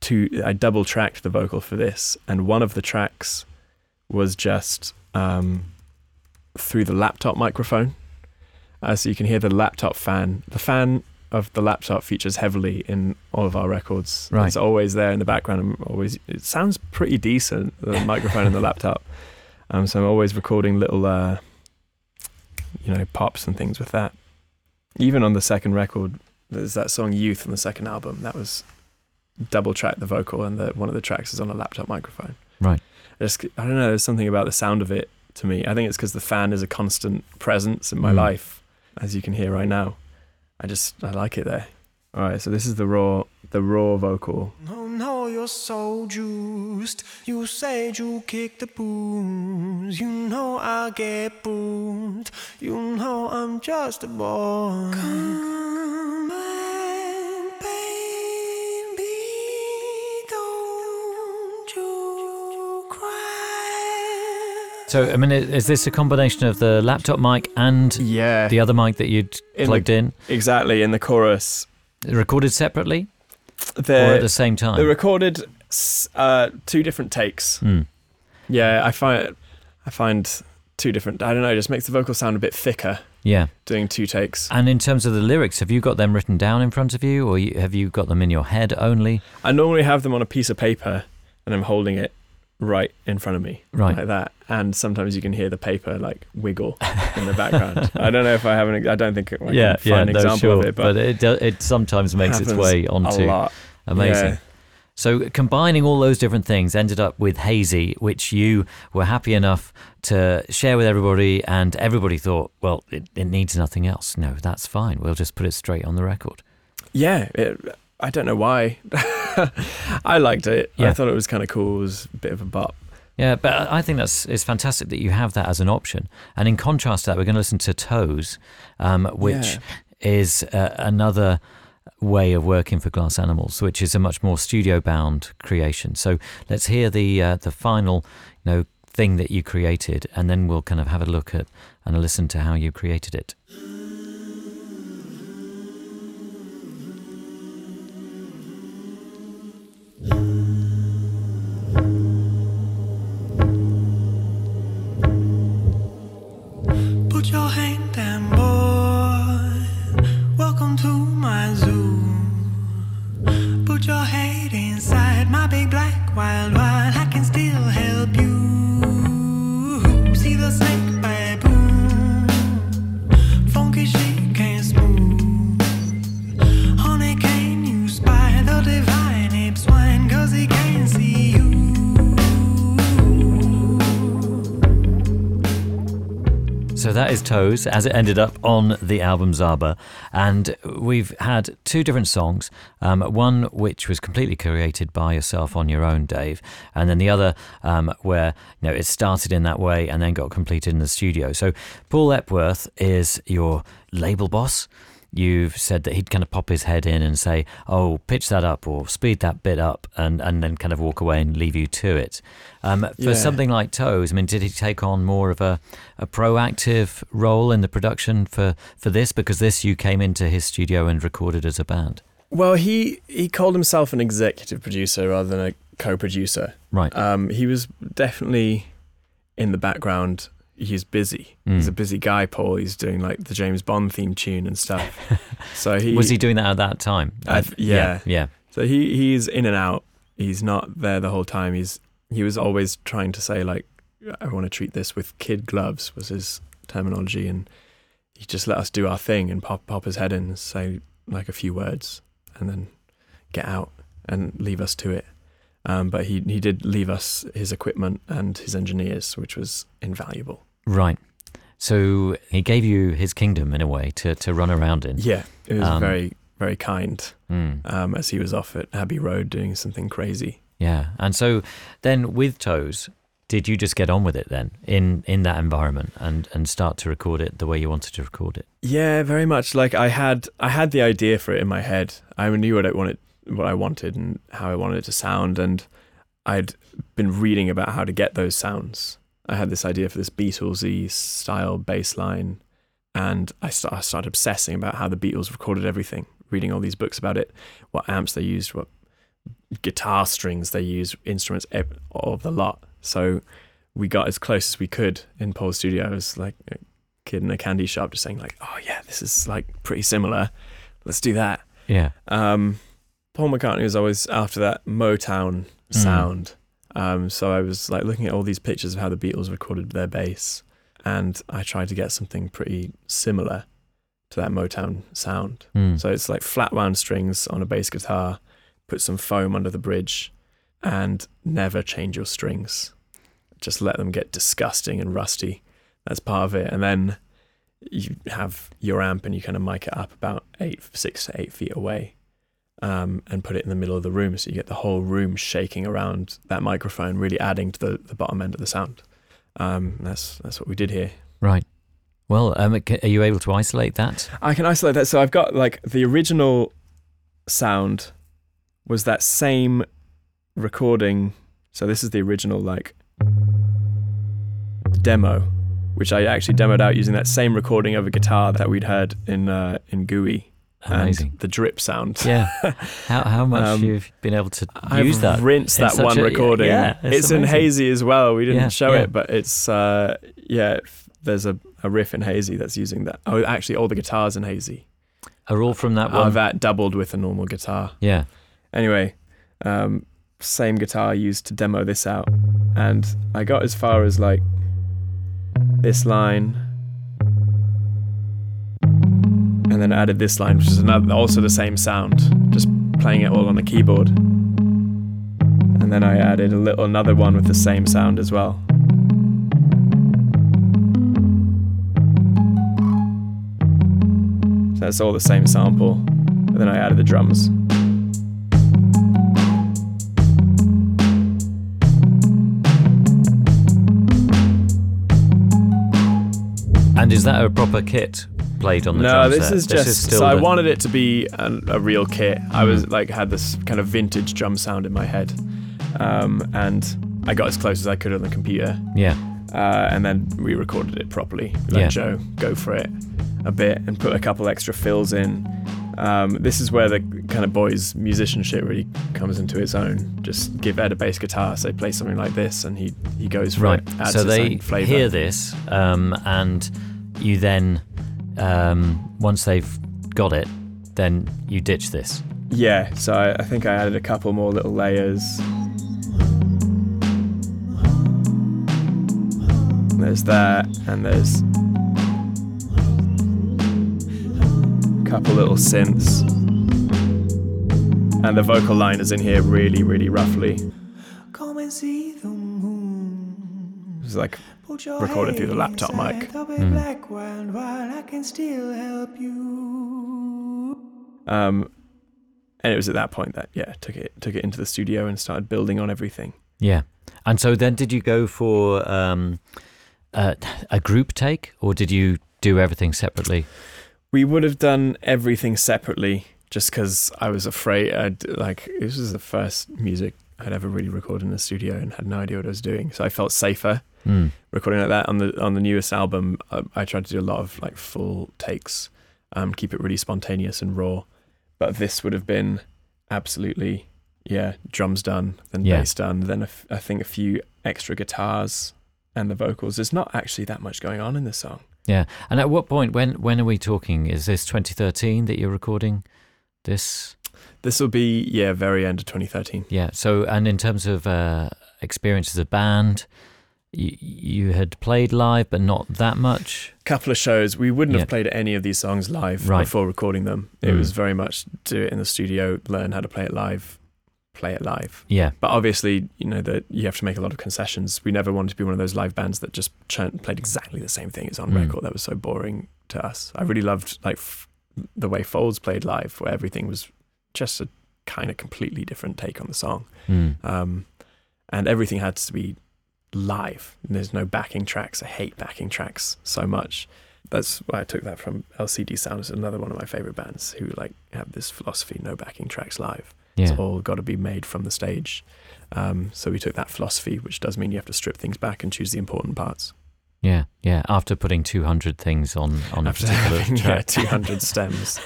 two I double tracked the vocal for this and one of the tracks was just um, through the laptop microphone. Uh, so you can hear the laptop fan. The fan of the laptop features heavily in all of our records. Right. It's always there in the background. I'm always it sounds pretty decent, the microphone and the laptop. Um, so I'm always recording little uh, you know, pops and things with that. Even on the second record, there's that song Youth on the second album. That was double track the vocal and the one of the tracks is on a laptop microphone. Right. I just I don't know, there's something about the sound of it to me. I think it's because the fan is a constant presence in my Mm. life, as you can hear right now. I just I like it there. All right, so this is the raw the raw vocal. No, no, you're so juiced. You said you kick the booze. You know I get booed. You know I'm just a boy. Come back, baby. Don't you cry. So, I mean, is this a combination of the laptop mic and Yeah, the other mic that you'd In the- plugged in, exactly. In the chorus, recorded separately or at the the same time? They recorded uh, two different takes. Mm. Yeah, I find I find two different. I don't know. It just makes the vocal sound a bit thicker Yeah. doing two takes. And in terms of the lyrics, have you got them written down in front of you, or you, have you got them in your head only? I normally have them on a piece of paper and I'm holding it right in front of me, Right. like that. And sometimes you can hear the paper like wiggle in the background. I don't know if I have an. I don't think I can find an example of it, but, it do, it sometimes makes its way a onto lot. amazing. Yeah. So combining all those different things ended up with Hazey, which you were happy enough to share with everybody, and everybody thought, well, it, it needs nothing else. No, that's fine. We'll just put it straight on the record. Yeah, it, I don't know why. I liked it. Yeah. I thought it was kind of cool. It was a bit of a bop. Yeah, but I think that's it's fantastic that you have that as an option. And in contrast to that, we're going to listen to Toes, um, which Yeah. is uh, another way of working for Glass Animals, which is a much more studio-bound creation. So let's hear the uh, the final, you know, thing that you created, and then we'll kind of have a look at and a listen to how you created it. Put your hand boy. Welcome to my zoo. Put your head inside my big black wild wild. So that is Toes, as it ended up on the album Zaba. And we've had two different songs. Um, one which was completely created by yourself on your own, Dave, and then the other um, where you know it started in that way and then got completed in the studio. So Paul Epworth is your label boss. You've said that he'd kind of pop his head in and say, "Oh, pitch that up or speed that bit up," and and then kind of walk away and leave you to it. Um, for Yeah. something like Toes, I mean, did he take on more of a, a proactive role in the production for, for this? Because this you came into his studio and recorded as a band, Well, he he called himself an executive producer rather than a co-producer. right? Um, he was definitely in the background. He's busy. He's Mm. a busy guy, Paul. He's doing like the James Bond theme tune and stuff. so he Was he doing that at that time? I- I've- yeah. yeah, So he he's in and out. He's not there the whole time. He's he was always trying to say like I want to treat this with kid gloves was his terminology, and he just let us do our thing and pop pop his head in and say like a few words, and then get out and leave us to it. Um, but he he did leave us his equipment and his engineers, which was invaluable. right. So he gave you his kingdom in a way to, to run around in. Yeah, it was Um, very very kind. Mm. Um, as he was off at Abbey Road doing something crazy. Yeah. And so then with Toes, did you just get on with it then in, in that environment and, and start to record it the way you wanted to record it? Yeah, very much. Like I had, I had the idea for it in my head. I knew what I wanted, what I wanted, and how I wanted it to sound. And I'd been reading about how to get those sounds. I had this idea for this Beatlesy style bass line, and I, st- I started obsessing about how the Beatles recorded everything. Reading all these books about it, what amps they used, what guitar strings they used, instruments, all of the lot. So we got as close as we could in Paul's studio. I was like a kid in a candy shop, just saying like, "Oh yeah, this is like pretty similar. Let's do that." Yeah. Um, Paul McCartney was always after that Motown sound. Um, so I was like looking at all these pictures of how the Beatles recorded their bass, and I tried to get something pretty similar to that Motown sound. Mm. So it's like flat wound strings on a bass guitar, put some foam under the bridge, and never change your strings. Just let them get disgusting and rusty. That's part of it. And then you have your amp and you kind of mic it up about eight, six to eight feet away, um, and put it in the middle of the room, so you get the whole room shaking around that microphone, really adding to the, the bottom end of the sound. Um, that's that's what we did here. Right. Well, um, are you able to isolate that? I can isolate that. So I've got like the original sound was that same recording. So this is the original like demo, which I actually demoed out using that same recording of a guitar that we'd heard in uh, in Gooey Amazing. and the drip sound. Yeah. How how much Um, you've been able to I've use that? rinsed that one a- recording. yeah, it's it's in. Hazey as well. We didn't Yeah, show yeah. it, but it's uh, yeah. There's a, a riff in Hazey that's using that. Oh, actually, all the guitars in Hazey Are all from that are one? that doubled with a normal guitar. yeah. Anyway, um, same guitar used to demo this out, and I got as far as like this line, and then added this line, which is another, also the same sound, just playing it all on a keyboard. And then I added a little another one with the same sound as well. So that's all the same sample, And then I added the drums. And is that a proper kit played on the no, this there. is just. so I the- wanted it to be an, a real kit. I was Mm. like had this kind of vintage drum sound in my head, um, and I got as close as I could on the computer, Yeah, uh, and then we recorded it properly. Let Yeah. Joe go for it a bit and put a couple extra fills in. Um, this is where the kind of boys' musicianship really comes into its own. Just give Ed a bass guitar, say play something like this, and he he goes right. it. So they hear this, um, and you then, um, once they've got it, then you ditch this. Yeah, so I, I think I added a couple more little layers. There's that, and there's a couple little synths. And the vocal line is in here really, really roughly. Come and see the moon. It's like Put Recorded through the laptop mic. inside of a Mm. black one while I can still help you. um and it was at that point that yeah, took it took it into the studio and started building on everything. Yeah. And so then did you go for um, uh, a group take or did you do everything separately? We would have done everything separately just because I was afraid. I'd, like this was the first music I'd ever really recorded in the studio and had no idea what I was doing, so I felt safer Hmm. recording like that. On the on the newest album, uh, I tried to do a lot of like full takes, um, keep it really spontaneous and raw. But this would have been absolutely yeah, drums done, then Yeah. bass done, then a f- I think a few extra guitars and the vocals. There's not actually that much going on in this song. Yeah. And at what point, when, when are we talking? Is this 2013 that you're recording this? This will be yeah, very end of 2013. Yeah. So, and in terms of uh, experience as a band, you, you had played live, but not that much. couple of shows. We wouldn't Yeah. have played any of these songs live Right. before recording them. It Mm. was very much do it in the studio, learn how to play it live, play it live. Yeah. But obviously, you know that you have to make a lot of concessions. We never wanted to be one of those live bands that just played exactly the same thing as on Mm. record. That was so boring to us. I really loved like f- the way Foals played live, where everything was just a kind of completely different take on the song, Hmm. um, and everything had to be live. And there's no backing tracks. I hate backing tracks so much. That's why I took that from LCD Sound. It's another one of my favorite bands who like have this philosophy: no backing tracks live. Yeah. It's all got to be made from the stage. Um, so we took that philosophy, which does mean you have to strip things back and choose the important parts. Yeah. Yeah. After putting 200 things on, on After a particular having yeah, 200 stems.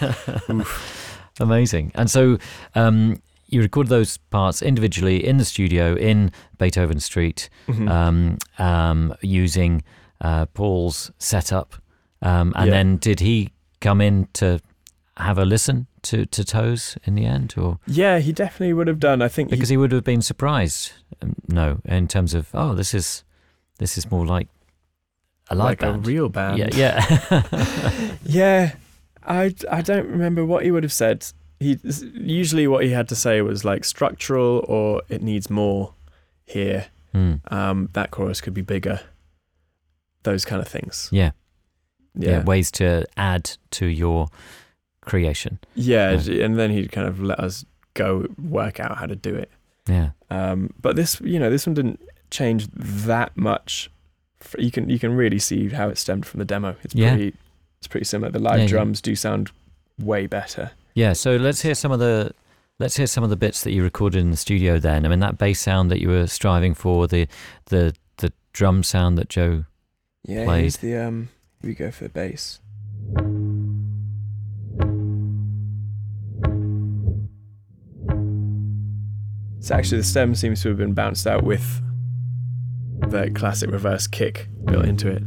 Amazing. And so um, you recorded those parts individually in the studio in Beethoven Street Mhm. um, um, using uh, Paul's setup. Um, and Yeah. then did he come in to have a listen to, to Toes in the end? or yeah, he definitely would have done. I think Because he, he would have been surprised. Um, no, in terms of, oh, this is this is more like a live like a band. real band. yeah, yeah. Yeah, I, I don't remember what he would have said. He usually what he had to say was like structural or it needs more here. Hmm. Um, that chorus could be bigger. Those kind of things. yeah. yeah, Yeah, ways to add to your creation. yeah, Yeah. and then he'd kind of let us go work out how to do it. Yeah, Um, but this, you know, this one didn't change that much. You can you can really see how it stemmed from the demo. It's Yeah. pretty it's pretty similar. The live drums do sound way better. Yeah. So let's hear some of the let's hear some of the bits that you recorded in the studio. Then I mean that bass sound that you were striving for, the the the drum sound that Joe. Yeah, played. here's the um. Here we go for the bass. So actually, the stem seems to have been bounced out with the classic reverse kick built into it.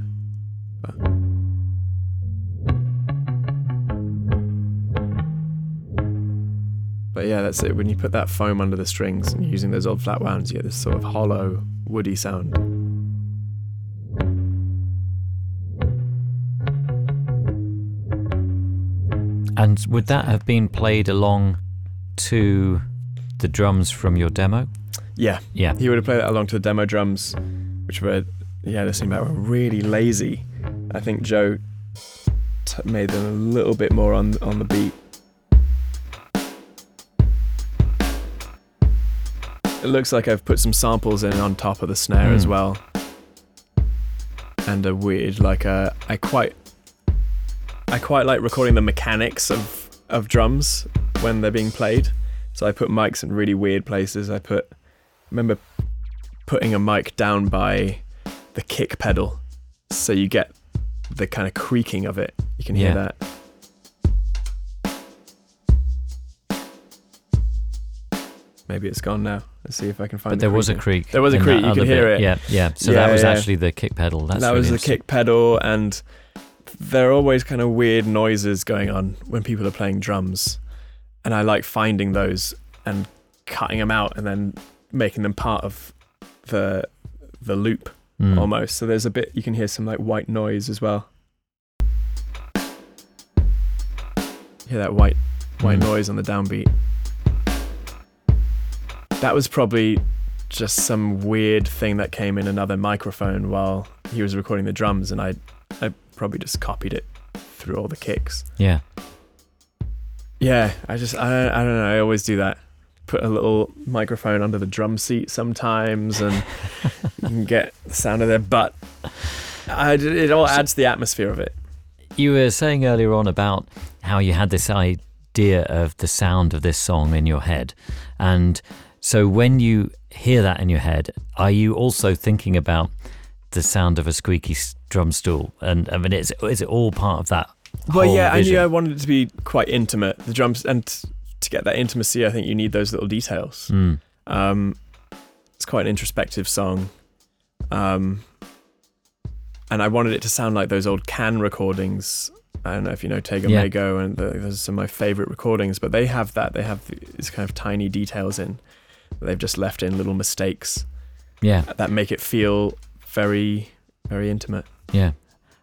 Yeah, that's it. When you put that foam under the strings and using those old flat wounds, you get this sort of hollow, woody sound. And would that have been played along to the drums from your demo? Yeah, Yeah. He would have played that along to the demo drums, which were, yeah, listening back, were really lazy. I think Joe t- made them a little bit more on on the beat. Looks like I've put some samples in on top of the snare as Mm. well, and a weird, like a, I quite I quite like recording the mechanics of of drums when they're being played. So I put mics in really weird places. I put remember putting a mic down by the kick pedal, so you get the kind of creaking of it. You can hear Yeah. that. Maybe it's gone now. Let's see if I can find. It. But the there was a creak. There was a in creak, you other hear bit. it. Yeah, yeah. So Yeah, that was yeah. actually the kick pedal. That's that really was the kick pedal, and there are always kind of weird noises going on when people are playing drums, and I like finding those and cutting them out and then making them part of the the loop Mm. almost. So there's a bit you can hear some like white noise as well. Hear that white white Mm. noise on the downbeat. That was probably just some weird thing that came in another microphone while he was recording the drums, and I, I probably just copied it through all the kicks. Yeah. Yeah, I just I don't, I don't know. I always do that. Put a little microphone under the drum seat sometimes, and you can get the sound of their butt. I, it all adds to the atmosphere of it. You were saying earlier on about how you had this idea of the sound of this song in your head. And so when you hear that in your head, are you also thinking about the sound of a squeaky drum stool? And I mean, is, is it all part of that? Well, yeah, I knew I wanted it to be quite intimate. The drums, and to get that intimacy, I think you need those little details. Mm. Um, it's quite an introspective song. Um, and I wanted it to sound like those old Can recordings. I don't know if you know Tago Yeah. Mago, and the, those are some of my favorite recordings, but they have that. They have these kind of tiny details in. They've just left in little mistakes Yeah, that make it feel very, very intimate. yeah.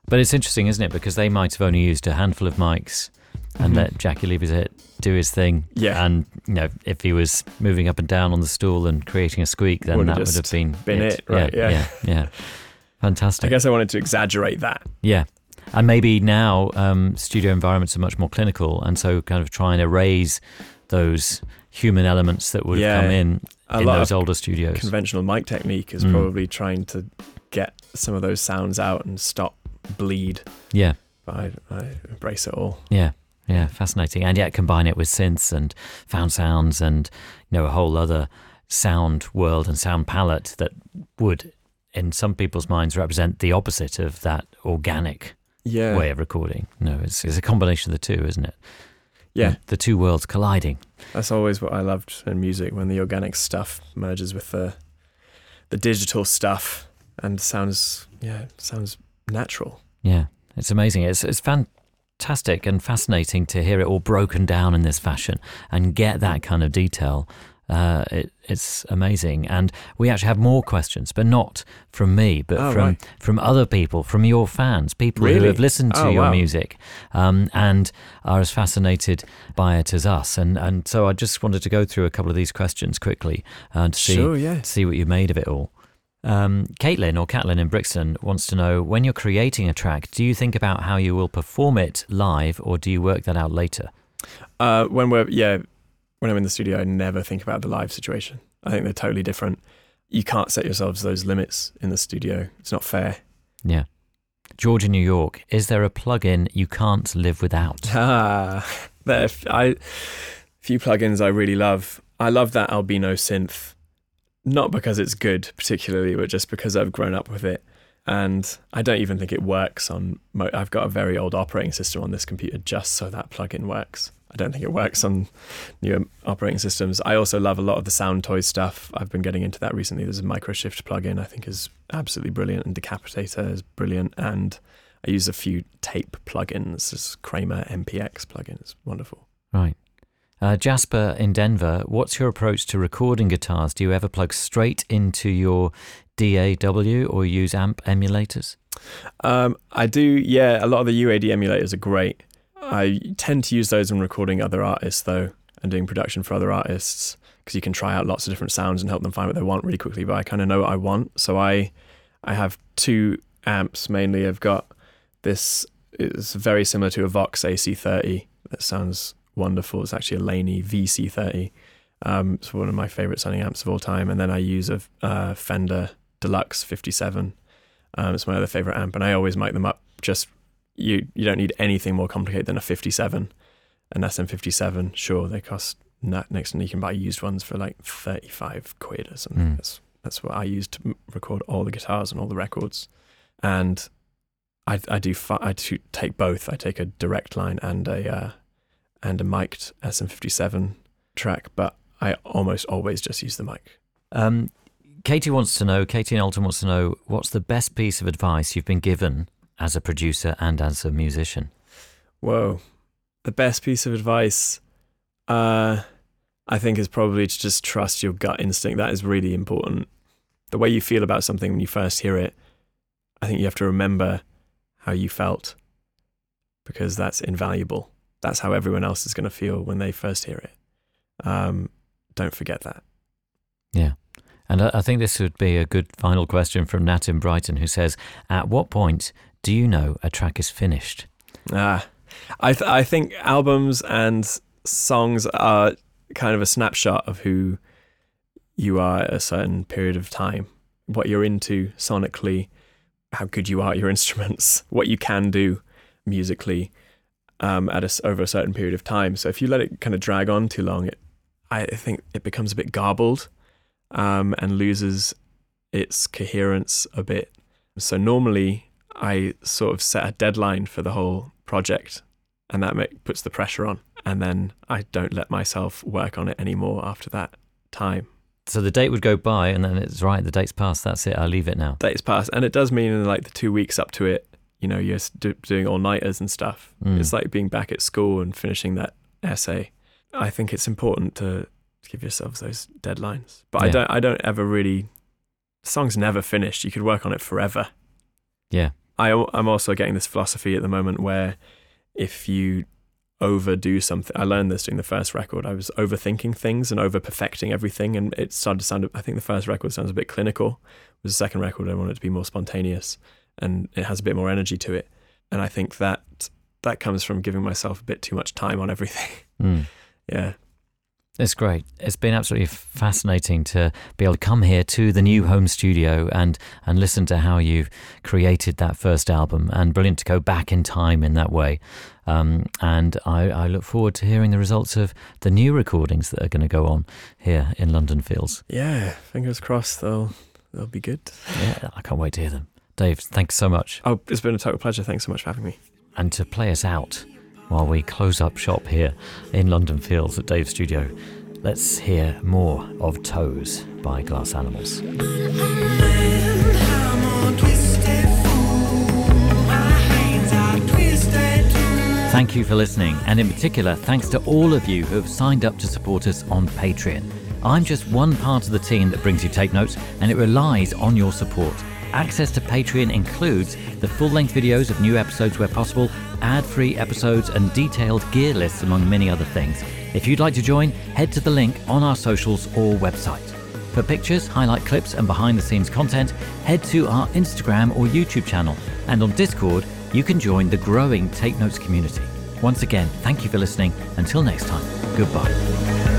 But it's interesting, isn't it? Because they might have only used a handful of mics and Mhm. let Jaki Liebezeit do his thing. Yeah. And, you know, if he was moving up and down on the stool and creating a squeak, then Would've that would have been, been it, right, Yeah. yeah. Yeah. yeah. Fantastic. I guess I wanted to exaggerate that. Yeah. And maybe now um, studio environments are much more clinical. And so kind of trying to raise those human elements that would have come in in those older studios. conventional mic technique is Mm. probably trying to get some of those sounds out and stop bleed. yeah. But I, I embrace it all. Yeah. Yeah. Fascinating. And yet combine it with synths and found sounds and, you know, a whole other sound world and sound palette that would, in some people's minds, represent the opposite of that organic Yeah. way of recording. No, it's, it's a combination of the two, isn't it? Yeah. The two worlds colliding. That's always what I loved in music when the organic stuff merges with the the digital stuff and sounds yeah, sounds natural. Yeah, it's amazing. It's it's fantastic and fascinating to hear it all broken down in this fashion and get that kind of detail. Uh, it, it's amazing, and we actually have more questions, but not from me, but Oh, from right. from other people, from your fans, people who have listened to Oh, your wow. music um, and are as fascinated by it as us. And and so I just wanted to go through a couple of these questions quickly and to see Sure, yeah. see what you made of it all. Um, Caitlin or Catlin in Brixton wants to know when you're creating a track, do you think about how you will perform it live or do you work that out later? Uh, when we're yeah, when I'm in the studio, I never think about the live situation. I think they're totally different. You can't set yourselves those limits in the studio. It's not fair. Yeah. George in New York, is there a plugin you can't live without? Ah, there. are I few plugins I really love. I love that Albino synth, not because it's good particularly, but just because I've grown up with it, and I don't even think it works on. Mo- I've got a very old operating system on this computer just so that plugin works. I don't think it works on newer operating systems. I also love a lot of the Soundtoys stuff. I've been getting into that recently. There's a Microshift plugin I think is absolutely brilliant, and Decapitator is brilliant, and I use a few tape plugins. This Kramer MPX plugin is wonderful. Right. Uh, Jasper in Denver, what's your approach to recording guitars? Do you ever plug straight into your DAW or use amp emulators? Um, I do, yeah. A lot of the UAD emulators are great. I tend to use those when recording other artists, though, and doing production for other artists because you can try out lots of different sounds and help them find what they want really quickly. But I kind of know what I want, so I, I have two amps mainly. I've got this. It's very similar to a Vox AC30 that sounds wonderful. It's actually a Laney VC30. Um, it's one of my favorite sounding amps of all time. And then I use a uh, Fender Deluxe 57. Um, it's my other favorite amp, and I always mic them up just you you don't need anything more complicated than a 57, an SM57. Sure, they cost ne- next to you can buy used ones for like 35 quid or something. Mm. That's that's what I use to record all the guitars and all the records, and I I do I do take both. I take a direct line and a uh, and a mic'd SM57 track, but I almost always just use the mic. Um, Katie wants to know, Katie in Alton wants to know, what's the best piece of advice you've been given as a producer and as a musician? Whoa. The best piece of advice, uh, I think, is probably to just trust your gut instinct. That is really important. The way you feel about something when you first hear it, I think you have to remember how you felt because that's invaluable. That's how everyone else is going to feel when they first hear it. Um, don't forget that. Yeah. And I I think this would be a good final question from Nat in Brighton, who says, At what point do you know a track is finished? Ah, I th- I think albums and songs are kind of a snapshot of who you are at a certain period of time, what you're into sonically, how good you are at your instruments, what you can do musically um, at a over a certain period of time. So if you let it kind of drag on too long, it, I think it becomes a bit garbled um, and loses its coherence a bit. So normally I sort of set a deadline for the whole project, and that make, puts the pressure on. And then I don't let myself work on it anymore after that time. So the date would go by, and then it's right, the date's passed, that's it, I leave it now. Days passed, and it does mean in like the two weeks up to it, you know, you're do, doing all nighters and stuff. Mm. It's like being back at school and finishing that essay. I think it's important to give yourselves those deadlines, but I don't. I don't ever really. The song's never finished. You could work on it forever. Yeah. I, I'm also getting this philosophy at the moment where if you overdo something, I learned this during the first record. I was overthinking things and over perfecting everything, and it started to sound. I think the first record sounds a bit clinical. With the second record, I wanted it to be more spontaneous, and it has a bit more energy to it. And I think that that comes from giving myself a bit too much time on everything. Mm. yeah, It's great. It's been absolutely fascinating to be able to come here to the new home studio and and listen to how you've created that first album, and brilliant to go back in time in that way. Um, and I, I look forward to hearing the results of the new recordings that are going to go on here in London Fields. yeah. Fingers crossed they'll they'll be good. Yeah, I can't wait to hear them. Dave, thanks so much. Oh, it's been a total pleasure. Thanks so much for having me. And to play us out while we close up shop here in London Fields at Dave's studio, let's hear more of Toes by Glass Animals. Thank you for listening, and in particular, thanks to all of you who have signed up to support us on Patreon. I'm just one part of the team that brings you Tape Notes, and it relies on your support. Access to Patreon includes the full length videos of new episodes where possible, ad free episodes, and detailed gear lists, among many other things. If you'd like to join, head to the link on our socials or website. For pictures, highlight clips, and behind the scenes content, head to our Instagram or YouTube channel. And on Discord, you can join the growing Tape Notes community. Once again, thank you for listening. Until next time, goodbye.